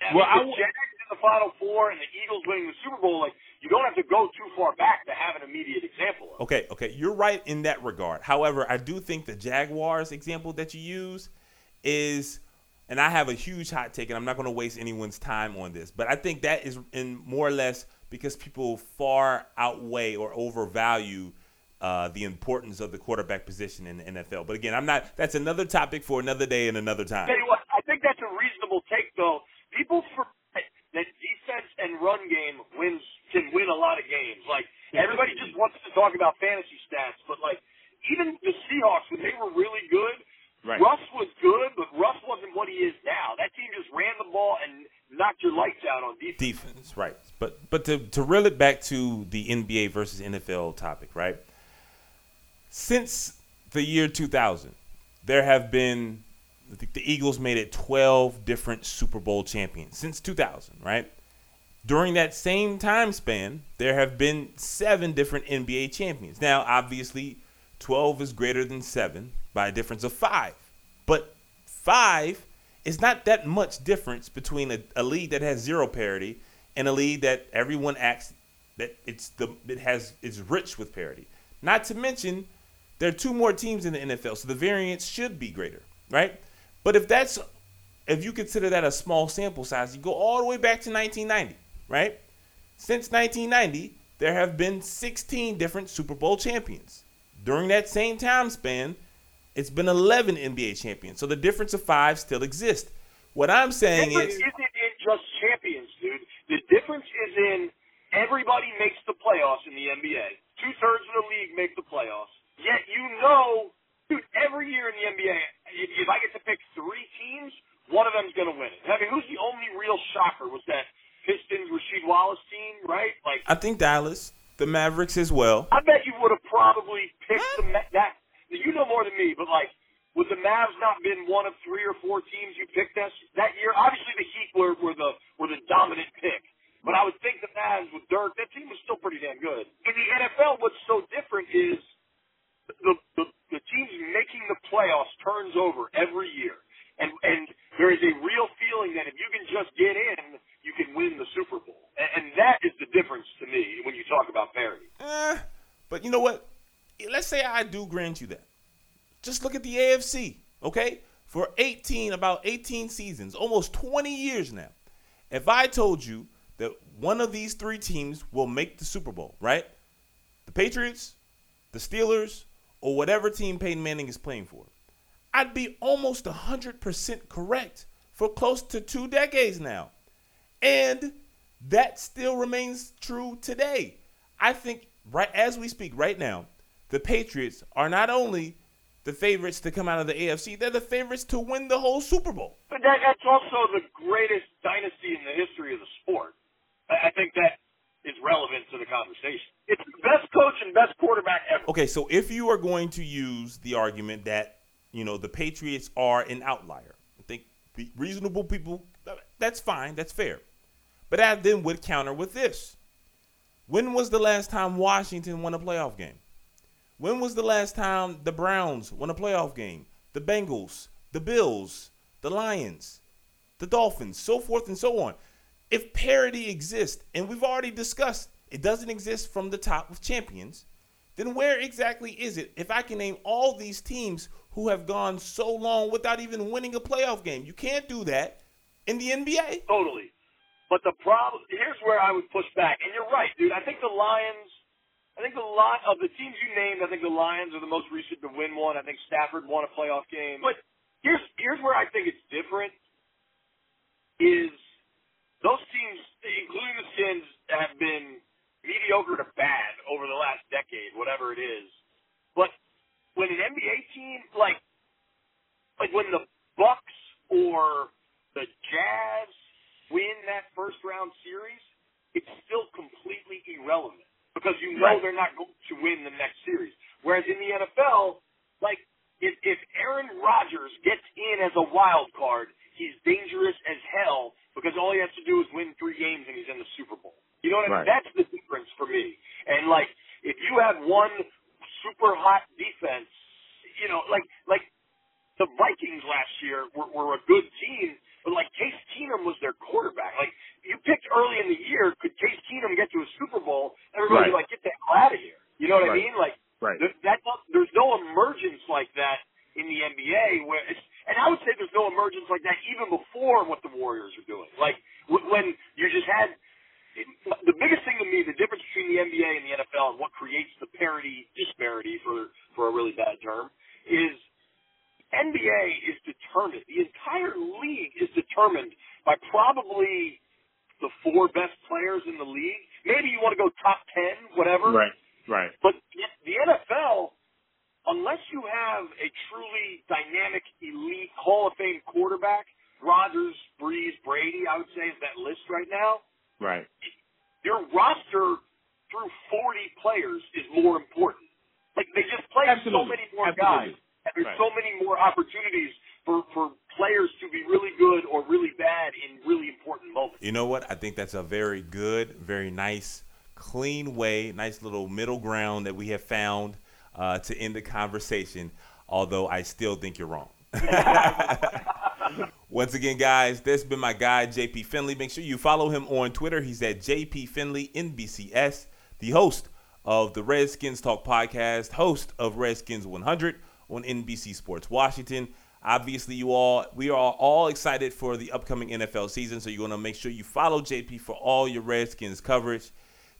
I Well, mean, I the w- Jags in the Final Four and the Eagles winning the Super Bowl, like you don't have to go too far back to have an immediate example of. Okay, okay, you're right in that regard. However, I do think the Jaguars example that you use is, and I have a huge hot take, and I'm not going to waste anyone's time on this, but I think that is in more or less because people far outweigh or overvalue uh, the importance of the quarterback position in the NFL. But again, I'm not. That's another topic for another day and another time. Tell you what, I think that's a reasonable take, though. People forget that defense and run game wins can win a lot of games. Like everybody just wants to talk about fantasy stats, but like even the Seahawks when they were really good, Right. Russ was good, but Russ wasn't what he is now. That team just ran the ball and knocked your lights out on defense. defense, right? But but to to reel it back to the NBA versus NFL topic, right? Since the year 2000, there have been I think the Eagles made it 12 different Super Bowl champions since 2000, right? During that same time span, there have been seven different NBA champions. Now, obviously, 12 is greater than seven by a difference of five. But five is not that much difference between a, a league that has zero parity and a league that everyone acts that it's the it has is rich with parity. Not to mention, there are two more teams in the NFL, so the variance should be greater, right? But if that's if you consider that a small sample size, you go all the way back to 1990, right? Since 1990, there have been 16 different Super Bowl champions. During that same time span, it's been 11 NBA champions. So the difference of five still exists. What I'm saying is, isn't in just champions, dude. The difference is in everybody makes the playoffs in the NBA. Two thirds of the league make the playoffs. Yet you know, dude, every year in the NBA, if, I get to pick three teams, one of them's going to win it. I mean, who's the only real shocker was that Pistons Rasheed Wallace team, right? Like, I think Dallas, the Mavericks as well. I bet you would have probably picked the that. You know more than me, but like, would the Mavs not been one of three or four teams you picked that that year? Obviously, the Heat were, were the were the dominant pick, but I would think the Mavs with Dirk, that team was still pretty damn good. In the NFL, what's so different is the the, the teams making the playoffs turns over every year, and and there is a real feeling that if you can just get in, you can win the Super Bowl, and, and that is the difference to me when you talk about parity. Eh, but you know what? Let's say I do grant you that. Just look at the AFC, okay? For 18, about 18 seasons, almost 20 years now. If I told you that one of these three teams will make the Super Bowl, right? The Patriots, the Steelers, or whatever team Peyton Manning is playing for, I'd be almost 100% correct for close to two decades now. And that still remains true today. I think right as we speak right now, the Patriots are not only the favorites to come out of the AFC, they're the favorites to win the whole Super Bowl. But that, that's also the greatest dynasty in the history of the sport. I, think that is relevant to the conversation. It's the best coach and best quarterback ever. Okay, so if you are going to use the argument that, you know, the Patriots are an outlier, I think the reasonable people, that's fine, that's fair. But I then would counter with this. When was the last time Washington won a playoff game? When was the last time the Browns won a playoff game? The Bengals, the Bills, the Lions, the Dolphins, so forth and so on. If parity exists, and we've already discussed it doesn't exist from the top of champions, then where exactly is it if I can name all these teams who have gone so long without even winning a playoff game? You can't do that in the NBA. Totally. But the problem here's where I would push back. And you're right, dude. I think the Lions I think the lot of the teams you named, I think the Lions are the most recent to win one. I think Stafford won a playoff game. But here's here's where I think it's different is those teams, including the Skins, have been mediocre to bad over the last decade, whatever it is. But when an NBA team like like when the Bucks or the Jazz win that first round series, it's still completely irrelevant because you know Right. they're not going to win the next series. Whereas in the NFL, like if if Aaron Rodgers gets in as a wild card, he's dangerous as hell because all he has to do is win three games and he's in the Super Bowl. You know what I mean? Right. That's the difference for me. And like if you have one super hot defense, you know, like like the Vikings last year were, were a good team, but like Case Keenum was their quarterback. Like you picked early in the year, could Case Keenum get to a Super Bowl? Everybody Right. would like get the hell out of here. You know what Right. I mean? Like Right. there, that there's no emergence like that in the NBA where it's, and I would say there's no emergence like that even before what the Warriors are doing. Like wh- when you just had it, the biggest thing to me, the difference between the NBA and the NFL and what creates the parity disparity for for a really bad term is NBA is determined. The entire league is determined by probably the four best players in the league. Maybe you want to go top ten, whatever. Right. Right. But the NFL, unless you have a truly dynamic, elite Hall of Fame quarterback, Rodgers, Brees, Brady, I would say is that list right now. Right. Your roster through 40 players is more important. Like they just play so Absolutely. many more Absolutely. guys, and there's Right. so many more opportunities for for players to be really good or really bad in really important moments. You know what? I think that's a very good, very nice, clean way, nice little middle ground that we have found uh, to end the conversation. Although I still think you're wrong. Once again, guys, this has been my guy JP Finlay. Make sure you follow him on Twitter. He's at JP Finlay NBCS, the host of the Redskins Talk podcast, host of Redskins 100 on NBC Sports Washington. Obviously, you all we are all excited for the upcoming NFL season, so you're gonna make sure you follow JP for all your Redskins coverage.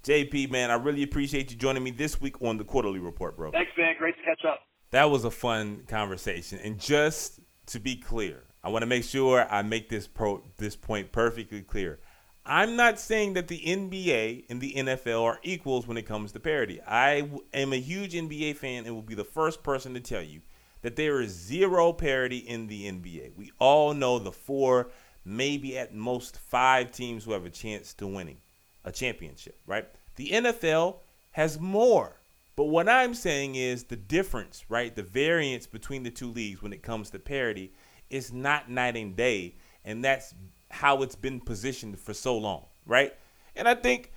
JP, man, I really appreciate you joining me this week on the Quarter-Lee Report, bro. Thanks, man. Great to catch up. That was a fun conversation. And just to be clear, I want to make sure I make this pro this point perfectly clear. I'm not saying that the NBA and the NFL are equals when it comes to parity. I w- am a huge NBA fan and will be the first person to tell you that there is zero parity in the NBA. We all know the four, maybe at most five teams who have a chance to winning a championship, right? The NFL has more. But what I'm saying is the difference, right? The variance between the two leagues when it comes to parity is not night and day. And that's how it's been positioned for so long, right? And I think,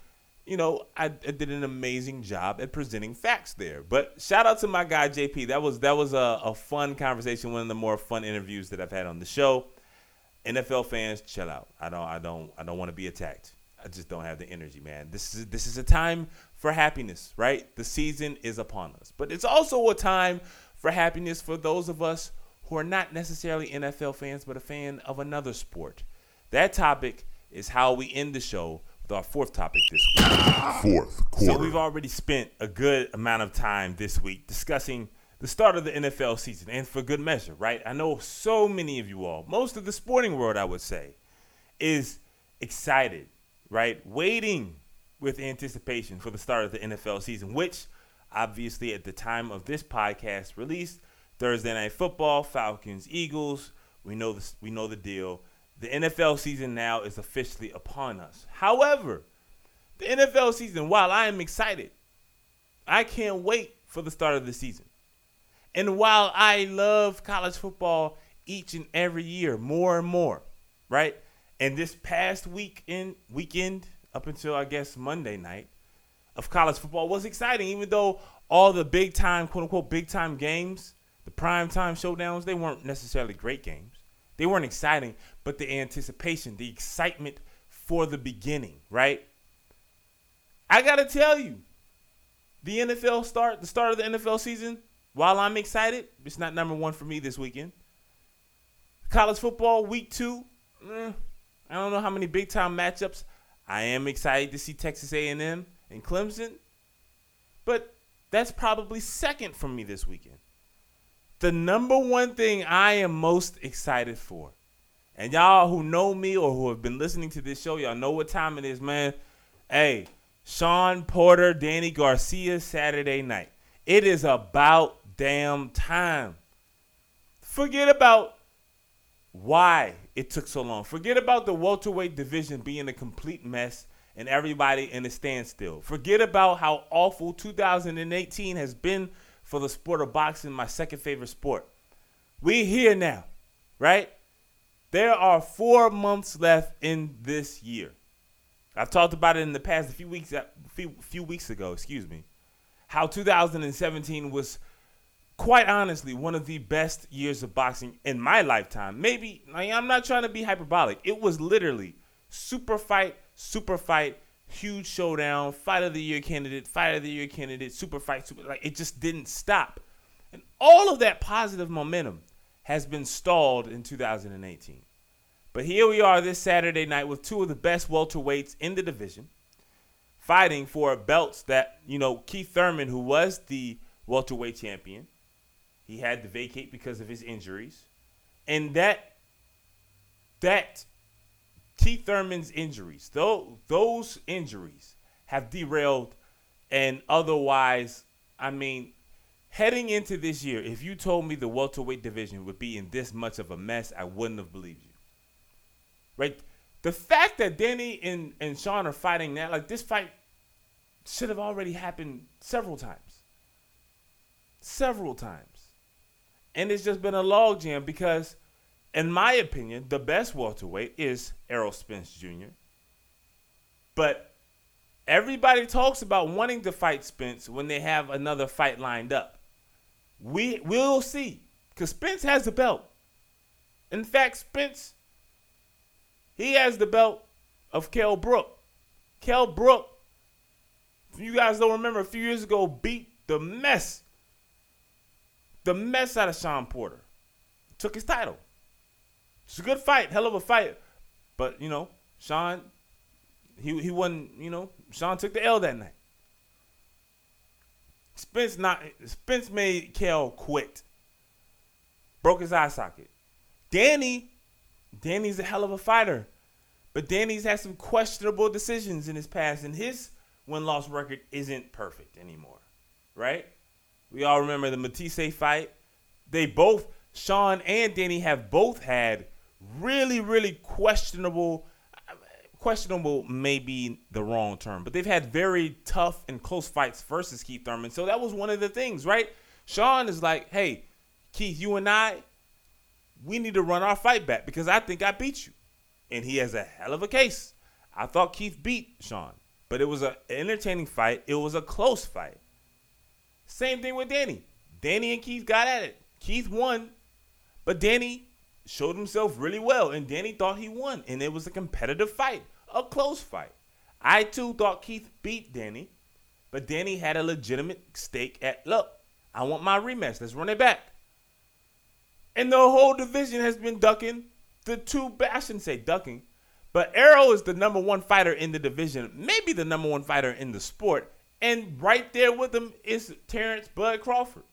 you know, I, I did an amazing job at presenting facts there. But shout out to my guy JP. That was that was a, a fun conversation, one of the more fun interviews that I've had on the show. NFL fans, chill out. I don't I don't I don't want to be attacked. I just don't have the energy, man. This is this is a time for happiness, right? The season is upon us. But it's also a time for happiness for those of us who are not necessarily NFL fans but a fan of another sport. That topic is how we end the show our fourth topic this week. Fourth quarter. So we've already spent a good amount of time this week discussing the start of the NFL season, and for good measure, right? I know so many of you all, most of the sporting world, I would say, is excited, right? Waiting with anticipation for the start of the NFL season, which obviously at the time of this podcast released, Thursday night football, Falcons, Eagles, we know this, we know the deal. The NFL season now is officially upon us. However, the NFL season, while I am excited, I can't wait for the start of the season. And while I love college football each and every year more and more, right? And this past weekend, weekend up until I guess Monday night of college football was exciting, even though all the big time, quote unquote, big time games, the prime time showdowns, they weren't necessarily great games. They weren't exciting, but the anticipation, the excitement for the beginning, right? I gotta tell you, the NFL start, the start of the NFL season, while I'm excited, it's not number one for me this weekend. College football, week two, eh, I don't know how many big time matchups. I am excited to see Texas A&M and Clemson, but that's probably second for me this weekend. The number one thing I am most excited for, and y'all who know me or who have been listening to this show, y'all know what time it is, man. Hey, Shawn Porter, Danny Garcia, Saturday night. It is about damn time. Forget about why it took so long. Forget about the welterweight division being a complete mess and everybody in a standstill. Forget about how awful 2018 has been for the sport of boxing, my second favorite sport. We here now, right? There are four months left in this year. I've talked about it in the past a few weeks, a few, few weeks ago, excuse me, how 2017 was quite honestly one of the best years of boxing in my lifetime. Maybe like, I'm not trying to be hyperbolic. It was literally super fight, super fight, huge showdown, fight of the year candidate, fight of the year candidate, super fight, super like it just didn't stop. And all of that positive momentum has been stalled in 2018. But here we are this Saturday night with two of the best welterweights in the division fighting for belts that, you know, Keith Thurman, who was the welterweight champion, he had to vacate because of his injuries. And that that Keith Thurman's injuries, though those injuries have derailed and otherwise, I mean, heading into this year, if you told me the welterweight division would be in this much of a mess, I wouldn't have believed you. Right? The fact that Danny and, and Shawn are fighting now, like this fight should have already happened several times. Several times. And it's just been a logjam because, in my opinion, the best welterweight is Errol Spence Jr. But everybody talks about wanting to fight Spence when they have another fight lined up. We will see because Spence has the belt. In fact, Spence he has the belt of Kell Brook. Kell Brook, you guys don't remember, a few years ago beat the mess the mess out of Shawn Porter. Took his title. It's a good fight, hell of a fight. But, you know, Shawn, he he wasn't, you know, Shawn took the L that night. Spence not Spence made Kell quit. Broke his eye socket. Danny, Danny's a hell of a fighter. But Danny's had some questionable decisions in his past, and his win-loss record isn't perfect anymore. Right? We all remember the Matthysse fight. They both, Shawn and Danny, have both had really, really questionable, questionable may be the wrong term, but they've had very tough and close fights versus Keith Thurman. So that was one of the things, right? Shawn is like, hey, Keith, you and I, we need to run our fight back because I think I beat you. And he has a hell of a case. I thought Keith beat Shawn, but it was an entertaining fight. It was a close fight. Same thing with Danny. Danny and Keith got at it. Keith won, but Danny showed himself really well, and Danny thought he won, and it was a competitive fight, a close fight. I too thought Keith beat Danny, but Danny had a legitimate stake at look. I want my rematch. Let's run it back. And the whole division has been ducking the two. I shouldn't say ducking, but Errol is the number one fighter in the division, maybe the number one fighter in the sport, and right there with him is Terence Bud Crawford.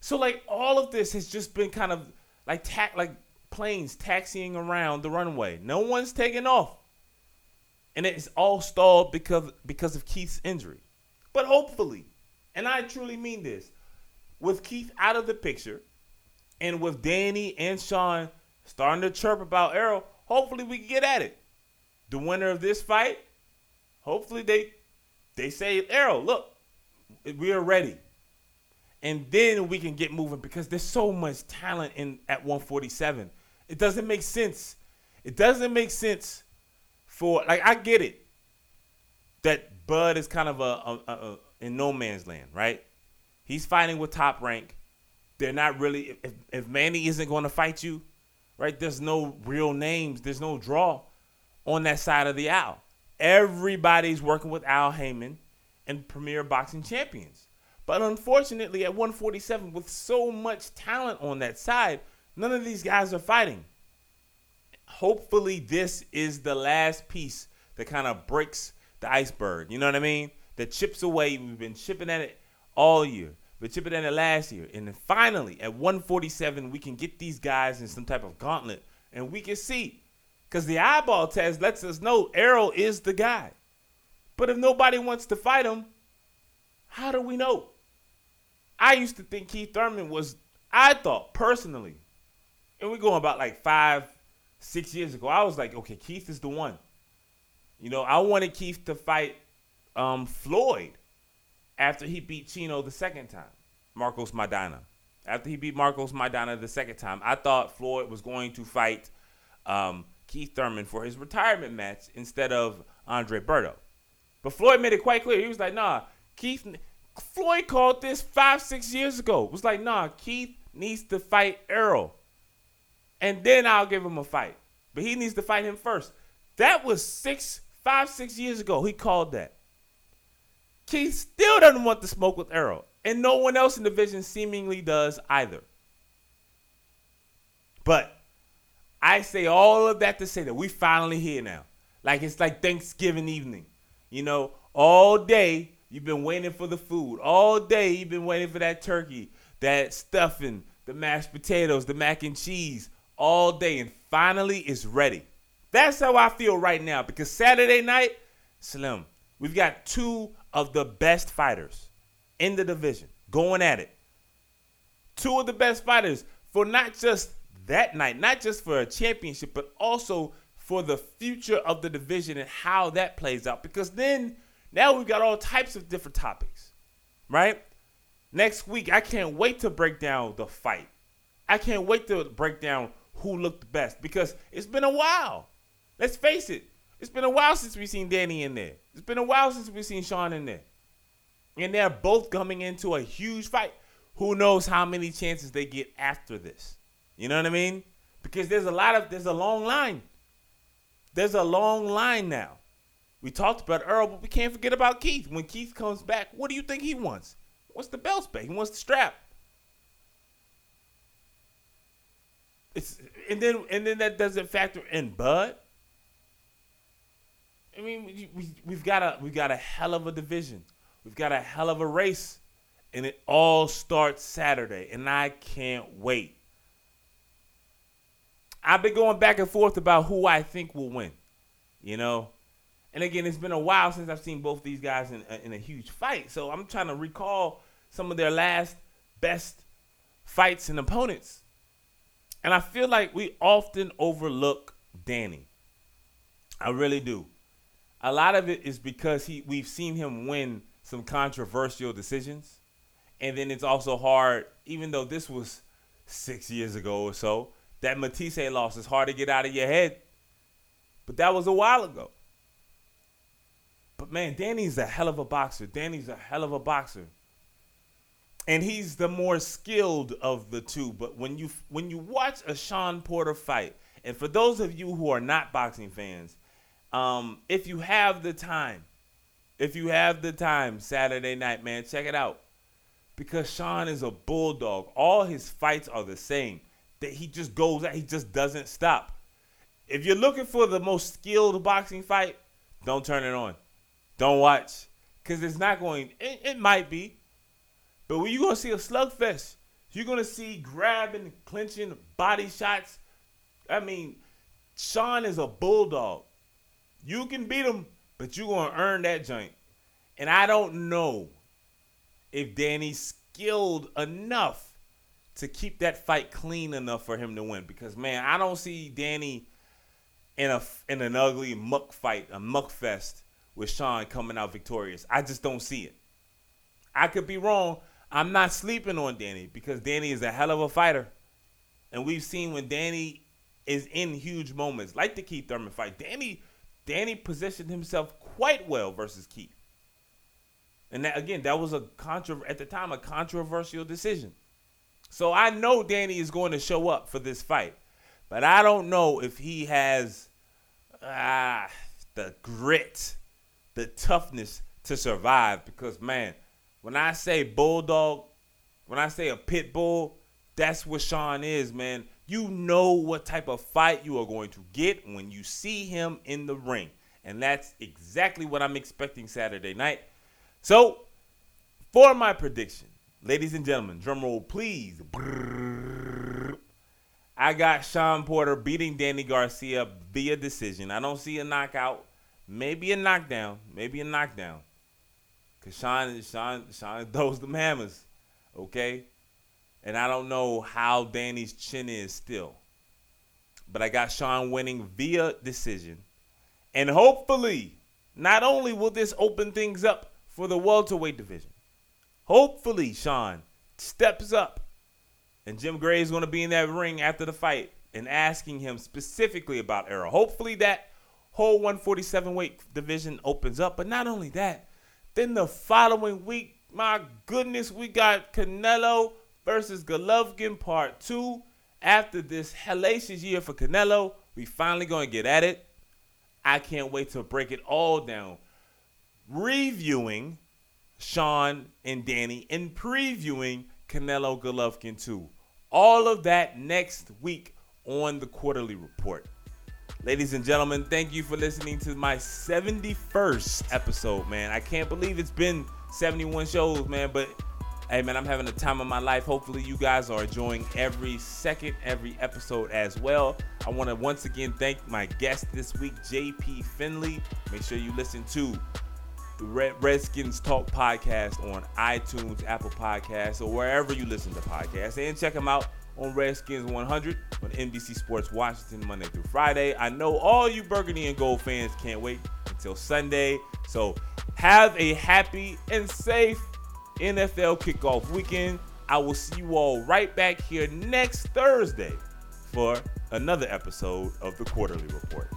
So like all of this has just been kind of like ta- like planes taxiing around the runway. No one's taking off. And it's all stalled because because of Keith's injury. But hopefully, and I truly mean this, with Keith out of the picture and with Danny and Shawn starting to chirp about Errol, hopefully we can get at it. The winner of this fight, hopefully they they say, Errol, look, we are ready. And then we can get moving because there's so much talent in at 147. It doesn't make sense. It doesn't make sense for like I get it that Bud is kind of a, a, a, a in no man's land, right? He's fighting with top rank. They're not really if, if Manny isn't going to fight you, right? There's no real names. There's no draw on that side of the aisle. Everybody's working with Al Haymon and Premier Boxing Champions. But unfortunately, at 147, with so much talent on that side, none of these guys are fighting. Hopefully, this is the last piece that kind of breaks the iceberg. You know what I mean? That chips away. We've been chipping at it all year. We're chipping at it last year. And then finally, at 147, we can get these guys in some type of gauntlet and we can see because the eyeball test lets us know Errol is the guy. But if nobody wants to fight him, how do we know? I used to think Keith Thurman was, I thought personally, and we're going about like five, six years ago. I was like, okay, Keith is the one. You know, I wanted Keith to fight um, Floyd after he beat Chino the second time, Marcos Maidana. After he beat Marcos Maidana the second time, I thought Floyd was going to fight um, Keith Thurman for his retirement match instead of Andre Berto. But Floyd made it quite clear. He was like, nah, Keith. Floyd called this five, six years ago. It was like, nah, Keith needs to fight Errol. And then I'll give him a fight. But he needs to fight him first. That was six, five, six years ago. He called that. Keith still doesn't want to smoke with Errol. And no one else in the division seemingly does either. But I say all of that to say that we finally here now. Like it's like Thanksgiving evening. You know, all day you've been waiting for the food. All day you've been waiting for that turkey, that stuffing, the mashed potatoes, the mac and cheese, all day. And finally it's ready. That's how I feel right now because Saturday night, Slim, we've got two of the best fighters in the division going at it. Two of the best fighters for not just that night, not just for a championship, but also for the future of the division and how that plays out. Because then now we've got all types of different topics, right? Next week, I can't wait to break down the fight. I can't wait to break down who looked best because it's been a while. Let's face it, it's been a while since we've seen Danny in there. It's been a while since we've seen Shawn in there. And they're both coming into a huge fight. Who knows how many chances they get after this? You know what I mean? Because there's a lot of there's a long line. There's a long line now. We talked about Errol, but we can't forget about Keith. When Keith comes back, what do you think he wants? What's the belt back? He wants the strap. It's and then and then that doesn't factor in Bud. I mean, we, we've got a we've got a hell of a division. We've got a hell of a race, and it all starts Saturday, and I can't wait. I've been going back and forth about who I think will win, you know. And again, it's been a while since I've seen both these guys in, in a huge fight, so I'm trying to recall some of their last best fights and opponents. And I feel like we often overlook Danny. I really do. A lot of it is because he we've seen him win some controversial decisions. And then it's also hard, even though this was six years ago or so, that Matthysse loss is hard to get out of your head. But that was a while ago. But man, Danny's a hell of a boxer. Danny's a hell of a boxer. And he's the more skilled of the two. But when you when you watch a Shawn Porter fight, and for those of you who are not boxing fans, um, if you have the time, if you have the time Saturday night, man, check it out. Because Shawn is a bulldog. All his fights are the same. That he just goes out, he just doesn't stop. If you're looking for the most skilled boxing fight, don't turn it on. Don't watch. Cause it's not going it, it might be. But when you're gonna see a slugfest, you're gonna see grabbing, clinching, body shots. I mean, Shawn is a bulldog. You can beat him, but you're gonna earn that joint. And I don't know if Danny's skilled enough to keep that fight clean enough for him to win. Because man, I don't see Danny in a in an ugly muck fight, a muck fest with Shawn coming out victorious. I just don't see it. I could be wrong. I'm not sleeping on Danny because Danny is a hell of a fighter. And we've seen when Danny is in huge moments, like the Keith Thurman fight, Danny Danny positioned himself quite well versus Keith. And that, again, that was a contro- at the time a controversial decision. So I know Danny is going to show up for this fight, but I don't know if he has ah, the grit, the toughness to survive. Because man, when I say bulldog, when I say a pit bull, that's what Shawn is, man. You know what type of fight you are going to get when you see him in the ring. And that's exactly what I'm expecting Saturday night. So, for my prediction, ladies and gentlemen, drum roll please. I got Shawn Porter beating Danny Garcia via decision. I don't see a knockout, maybe a knockdown, maybe a knockdown. Cause Shawn, Shawn, Shawn throws the hammers, okay? And I don't know how Danny's chin is still. but I got Shawn winning via decision. And hopefully, not only will this open things up for the welterweight division, hopefully Shawn steps up and Jim Gray is going to be in that ring after the fight and asking him specifically about Errol. Hopefully that whole 147 weight division opens up. But not only that, then the following week, my goodness, we got Canelo versus Golovkin part two. After this hellacious year for Canelo, we finally gonna get at it. I can't wait to break it all down. Reviewing Shawn and Danny and previewing Canelo Golovkin 2. All of that next week on the Quarter-Lee Report. Ladies and gentlemen, thank you for listening to my 71st episode, man. I can't believe it's been 71 shows, man, but hey, man, I'm having the time of my life. Hopefully, you guys are enjoying every second, every episode as well. I want to once again thank my guest this week, JP Finlay. Make sure you listen to the Red Redskins Talk podcast on iTunes, Apple Podcasts, or wherever you listen to podcasts. And check them out on Redskins 100 on NBC Sports Washington Monday through Friday. I know all you Burgundy and Gold fans can't wait until Sunday. So have a happy and safe NFL kickoff weekend. I will see you all right back here next Thursday for another episode of the Quarter-Lee Report.